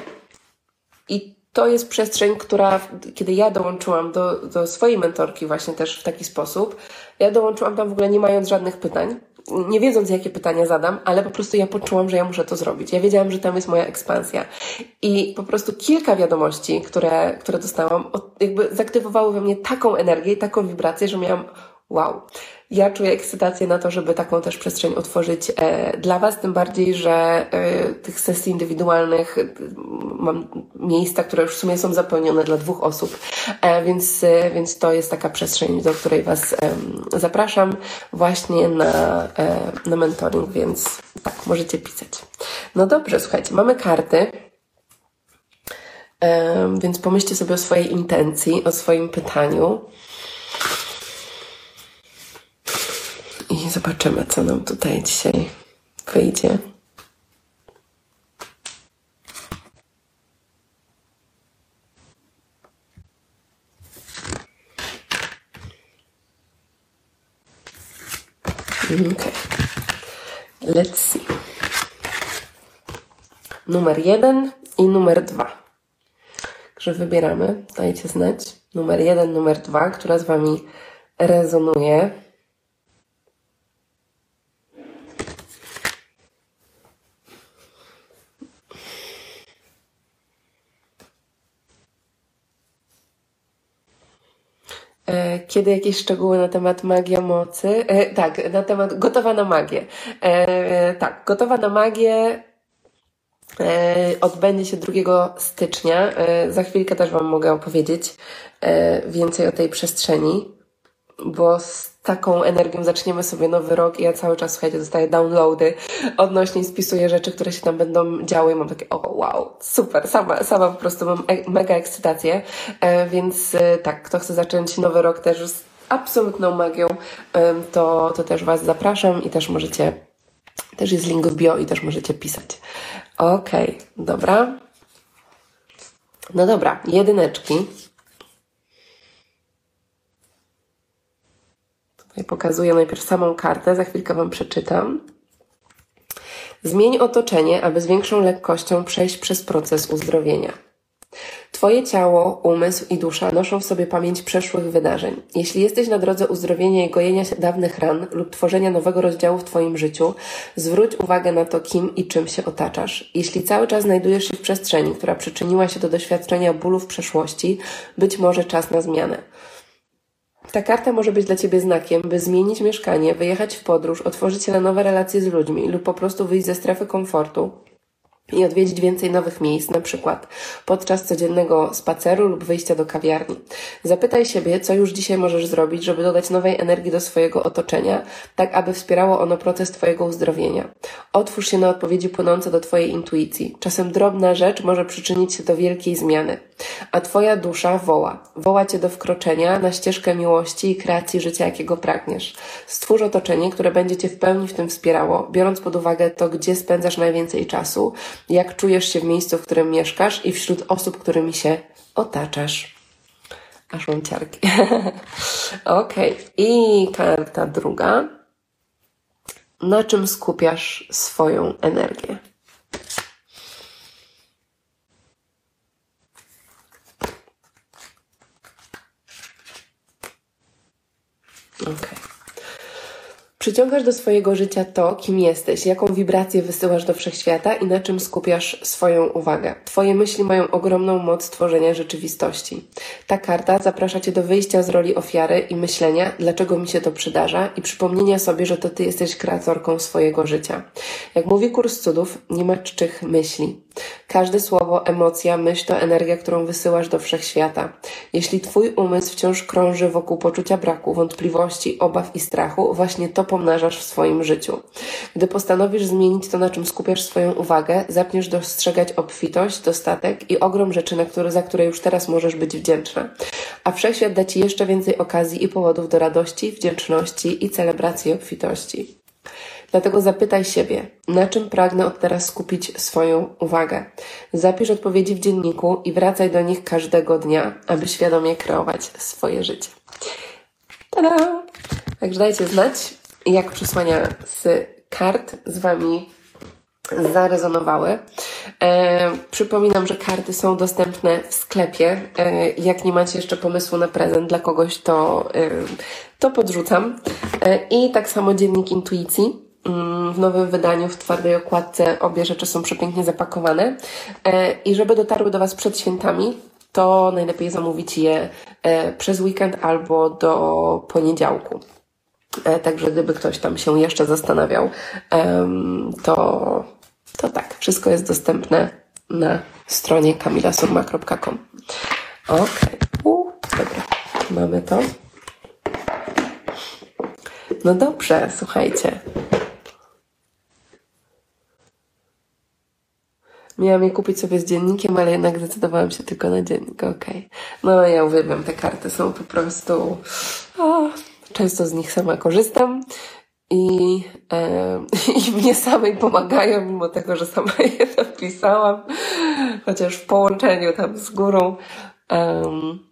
i to jest przestrzeń, która, kiedy ja dołączyłam do, do swojej mentorki, właśnie też w taki sposób, ja dołączyłam tam w ogóle nie mając żadnych pytań nie wiedząc, jakie pytania zadam, ale po prostu ja poczułam, że ja muszę to zrobić. Ja wiedziałam, że tam jest moja ekspansja. I po prostu kilka wiadomości, które, które dostałam, jakby zaktywowały we mnie taką energię, taką wibrację, że miałam wow. Ja czuję ekscytację na to, żeby taką też przestrzeń otworzyć e, dla Was, tym bardziej, że e, tych sesji indywidualnych mam miejsca, które już w sumie są zapełnione dla dwóch osób, e, więc, więc to jest taka przestrzeń, do której Was zapraszam właśnie na, na mentoring, więc tak, możecie pisać. No dobrze, słuchajcie, mamy karty. Więc pomyślcie sobie o swojej intencji, o swoim pytaniu. I zobaczymy, co nam tutaj dzisiaj wyjdzie. Okay. Let's see. Numer jeden i numer dwa. Także wybieramy, dajcie znać. Numer jeden, numer dwa, która z Wami rezonuje. Kiedy jakieś szczegóły na temat magia mocy? E, tak, na temat gotowa na magię. E, tak, gotowa na magię e, odbędzie się 2 stycznia. E, za chwilkę też Wam mogę opowiedzieć e, więcej o tej przestrzeni bo z taką energią zaczniemy sobie nowy rok i ja cały czas, słuchajcie, dostaję downloady odnośnie spisuję rzeczy, które się tam będą działy i mam takie, o wow, super, sama, sama po prostu mam e mega ekscytację, e, więc e, tak, kto chce zacząć nowy rok też z absolutną magią, to, to też Was zapraszam i też możecie, też jest link w bio i też możecie pisać. Okej, okay, dobra. No dobra, jedyneczki. Pokazuję najpierw samą kartę, za chwilkę Wam przeczytam. Zmień otoczenie, aby z większą lekkością przejść przez proces uzdrowienia. Twoje ciało, umysł i dusza noszą w sobie pamięć przeszłych wydarzeń. Jeśli jesteś na drodze uzdrowienia i gojenia dawnych ran lub tworzenia nowego rozdziału w Twoim życiu, zwróć uwagę na to, kim i czym się otaczasz. Jeśli cały czas znajdujesz się w przestrzeni, która przyczyniła się do doświadczenia bólu w przeszłości, być może czas na zmianę. Ta karta może być dla Ciebie znakiem, by zmienić mieszkanie, wyjechać w podróż, otworzyć się na nowe relacje z ludźmi lub po prostu wyjść ze strefy komfortu i odwiedzić więcej nowych miejsc, na przykład podczas codziennego spaceru lub wyjścia do kawiarni. Zapytaj siebie, co już dzisiaj możesz zrobić, żeby dodać nowej energii do swojego otoczenia, tak aby wspierało ono proces Twojego uzdrowienia. Otwórz się na odpowiedzi płynące do Twojej intuicji. Czasem drobna rzecz może przyczynić się do wielkiej zmiany, a Twoja dusza woła. Woła Cię do wkroczenia na ścieżkę miłości i kreacji życia, jakiego pragniesz. Stwórz otoczenie, które będzie Cię w pełni w tym wspierało, biorąc pod uwagę to, gdzie spędzasz najwięcej czasu, jak czujesz się w miejscu, w którym mieszkasz i wśród osób, którymi się otaczasz. Aż mam ciarki. <laughs> ok. I karta druga. Na czym skupiasz swoją energię? Okay. Przyciągasz do swojego życia to, kim jesteś, jaką wibrację wysyłasz do wszechświata i na czym skupiasz swoją uwagę. Twoje myśli mają ogromną moc tworzenia rzeczywistości. Ta karta zaprasza Cię do wyjścia z roli ofiary i myślenia, dlaczego mi się to przydarza i przypomnienia sobie, że to Ty jesteś kreatorką swojego życia. Jak mówi kurs cudów, nie ma czczych myśli. Każde słowo, emocja, myśl to energia, którą wysyłasz do wszechświata. Jeśli Twój umysł wciąż krąży wokół poczucia braku, wątpliwości, obaw i strachu, właśnie to pomnażasz w swoim życiu. Gdy postanowisz zmienić to, na czym skupiasz swoją uwagę, zaczniesz dostrzegać obfitość, dostatek i ogrom rzeczy, na które, za które już teraz możesz być wdzięczna. A wszechświat da Ci jeszcze więcej okazji i powodów do radości, wdzięczności i celebracji obfitości. Dlatego zapytaj siebie, na czym pragnę od teraz skupić swoją uwagę. Zapisz odpowiedzi w dzienniku i wracaj do nich każdego dnia, aby świadomie kreować swoje życie. Tada! Także dajcie znać, jak przesłania z kart z Wami zarezonowały. E, przypominam, że karty są dostępne w sklepie. E, jak nie macie jeszcze pomysłu na prezent dla kogoś, to, e, to podrzucam. E, I tak samo dziennik intuicji. Mm, w nowym wydaniu, w twardej okładce, obie rzeczy są przepięknie zapakowane. E, I żeby dotarły do Was przed świętami, to najlepiej zamówić je e, przez weekend albo do poniedziałku. E, także gdyby ktoś tam się jeszcze zastanawiał, to, to tak, wszystko jest dostępne na stronie kamilasurma.com. Ok, uh, dobra, mamy to. No dobrze, słuchajcie. Miałam je kupić sobie z dziennikiem, ale jednak zdecydowałam się tylko na dziennik. Okej. Okay. No ja uwielbiam te karty, są po prostu... O, często z nich sama korzystam i, e, <laughs> i mnie samej pomagają, mimo tego, że sama <laughs> je napisałam, chociaż w połączeniu tam z górą. Um,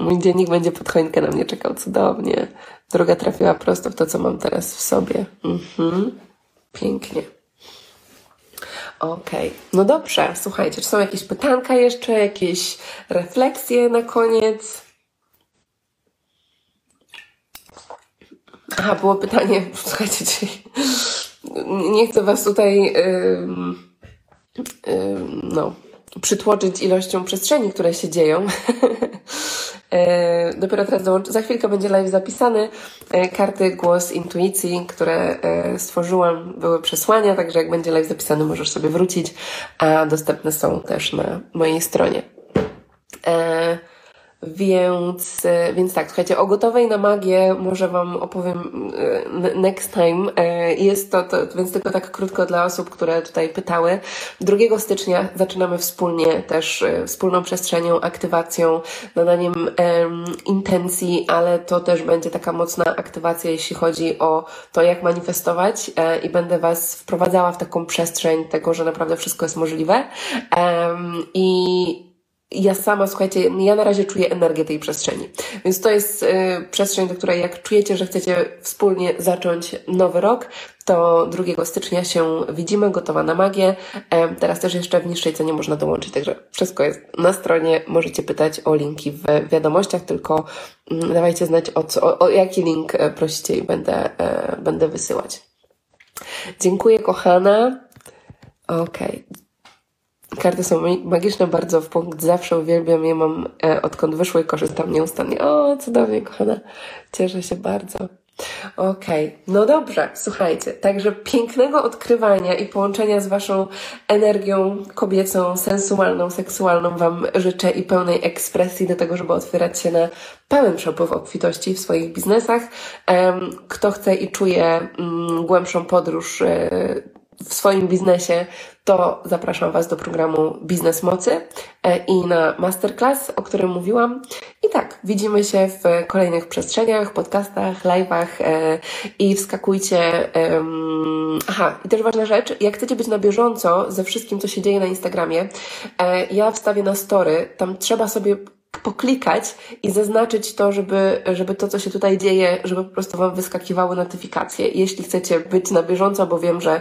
mój dziennik będzie pod choinkę na mnie czekał cudownie. Druga trafiła prosto w to, co mam teraz w sobie. Mhm. Pięknie. Okej, okay. no dobrze, słuchajcie, czy są jakieś pytanka jeszcze, jakieś refleksje na koniec? Aha, było pytanie, <laughs> słuchajcie, czy nie chcę Was tutaj yy, yy, no, przytłoczyć ilością przestrzeni, które się dzieją. <laughs> E, dopiero teraz dołączę, za chwilkę będzie live zapisany. E, karty Głos Intuicji, które e, stworzyłam, były przesłania, także jak będzie live zapisany, możesz sobie wrócić, a dostępne są też na mojej stronie. Więc, e, więc tak, słuchajcie, o gotowej na magię może Wam opowiem e, next time. E, jest to, to, więc tylko tak krótko dla osób, które tutaj pytały. 2 stycznia zaczynamy wspólnie też wspólną przestrzenią, aktywacją, nadaniem um, intencji, ale to też będzie taka mocna aktywacja, jeśli chodzi o to, jak manifestować i będę Was wprowadzała w taką przestrzeń tego, że naprawdę wszystko jest możliwe. Um, I ja sama, słuchajcie, ja na razie czuję energię tej przestrzeni. Więc to jest y, przestrzeń, do której jak czujecie, że chcecie wspólnie zacząć nowy rok, to 2 stycznia się widzimy, gotowa na magię. E, teraz też jeszcze w niższej cenie można dołączyć, także wszystko jest na stronie. Możecie pytać o linki w wiadomościach, tylko mm, dawajcie znać o, co, o, o jaki link e, prosicie i będę, e, będę wysyłać. Dziękuję, kochana. Okej. Okay. Karty są magiczne bardzo w punkt. Zawsze uwielbiam je, mam e, odkąd wyszło i korzystam nieustannie. O, cudownie, kochana. Cieszę się bardzo. Okej, okay. no dobrze, słuchajcie, także pięknego odkrywania i połączenia z Waszą energią kobiecą, sensualną, seksualną Wam życzę i pełnej ekspresji do tego, żeby otwierać się na pełen przepływ obfitości w swoich biznesach. Kto chce i czuje mm, głębszą podróż e, w swoim biznesie, to zapraszam Was do programu Biznes Mocy e, i na masterclass, o którym mówiłam. I tak, widzimy się w kolejnych przestrzeniach, podcastach, live'ach e, i wskakujcie. Aha, i też ważna rzecz, jak chcecie być na bieżąco ze wszystkim, co się dzieje na Instagramie, e, ja wstawię na story, tam trzeba sobie poklikać i zaznaczyć to, żeby, żeby to, co się tutaj dzieje, żeby po prostu Wam wyskakiwały notyfikacje. Jeśli chcecie być na bieżąco, bo wiem, że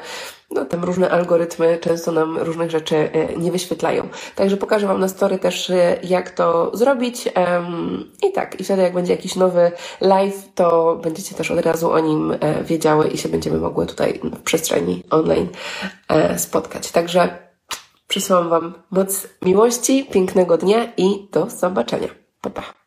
no, tam różne algorytmy często nam różnych rzeczy e, nie wyświetlają. Także pokażę Wam na story też, e, jak to zrobić. I tak, i wtedy jak będzie jakiś nowy live, to będziecie też od razu o nim e, wiedziały i się będziemy mogły tutaj w przestrzeni online spotkać. Także Przesyłam Wam moc miłości, pięknego dnia i do zobaczenia. Pa, pa.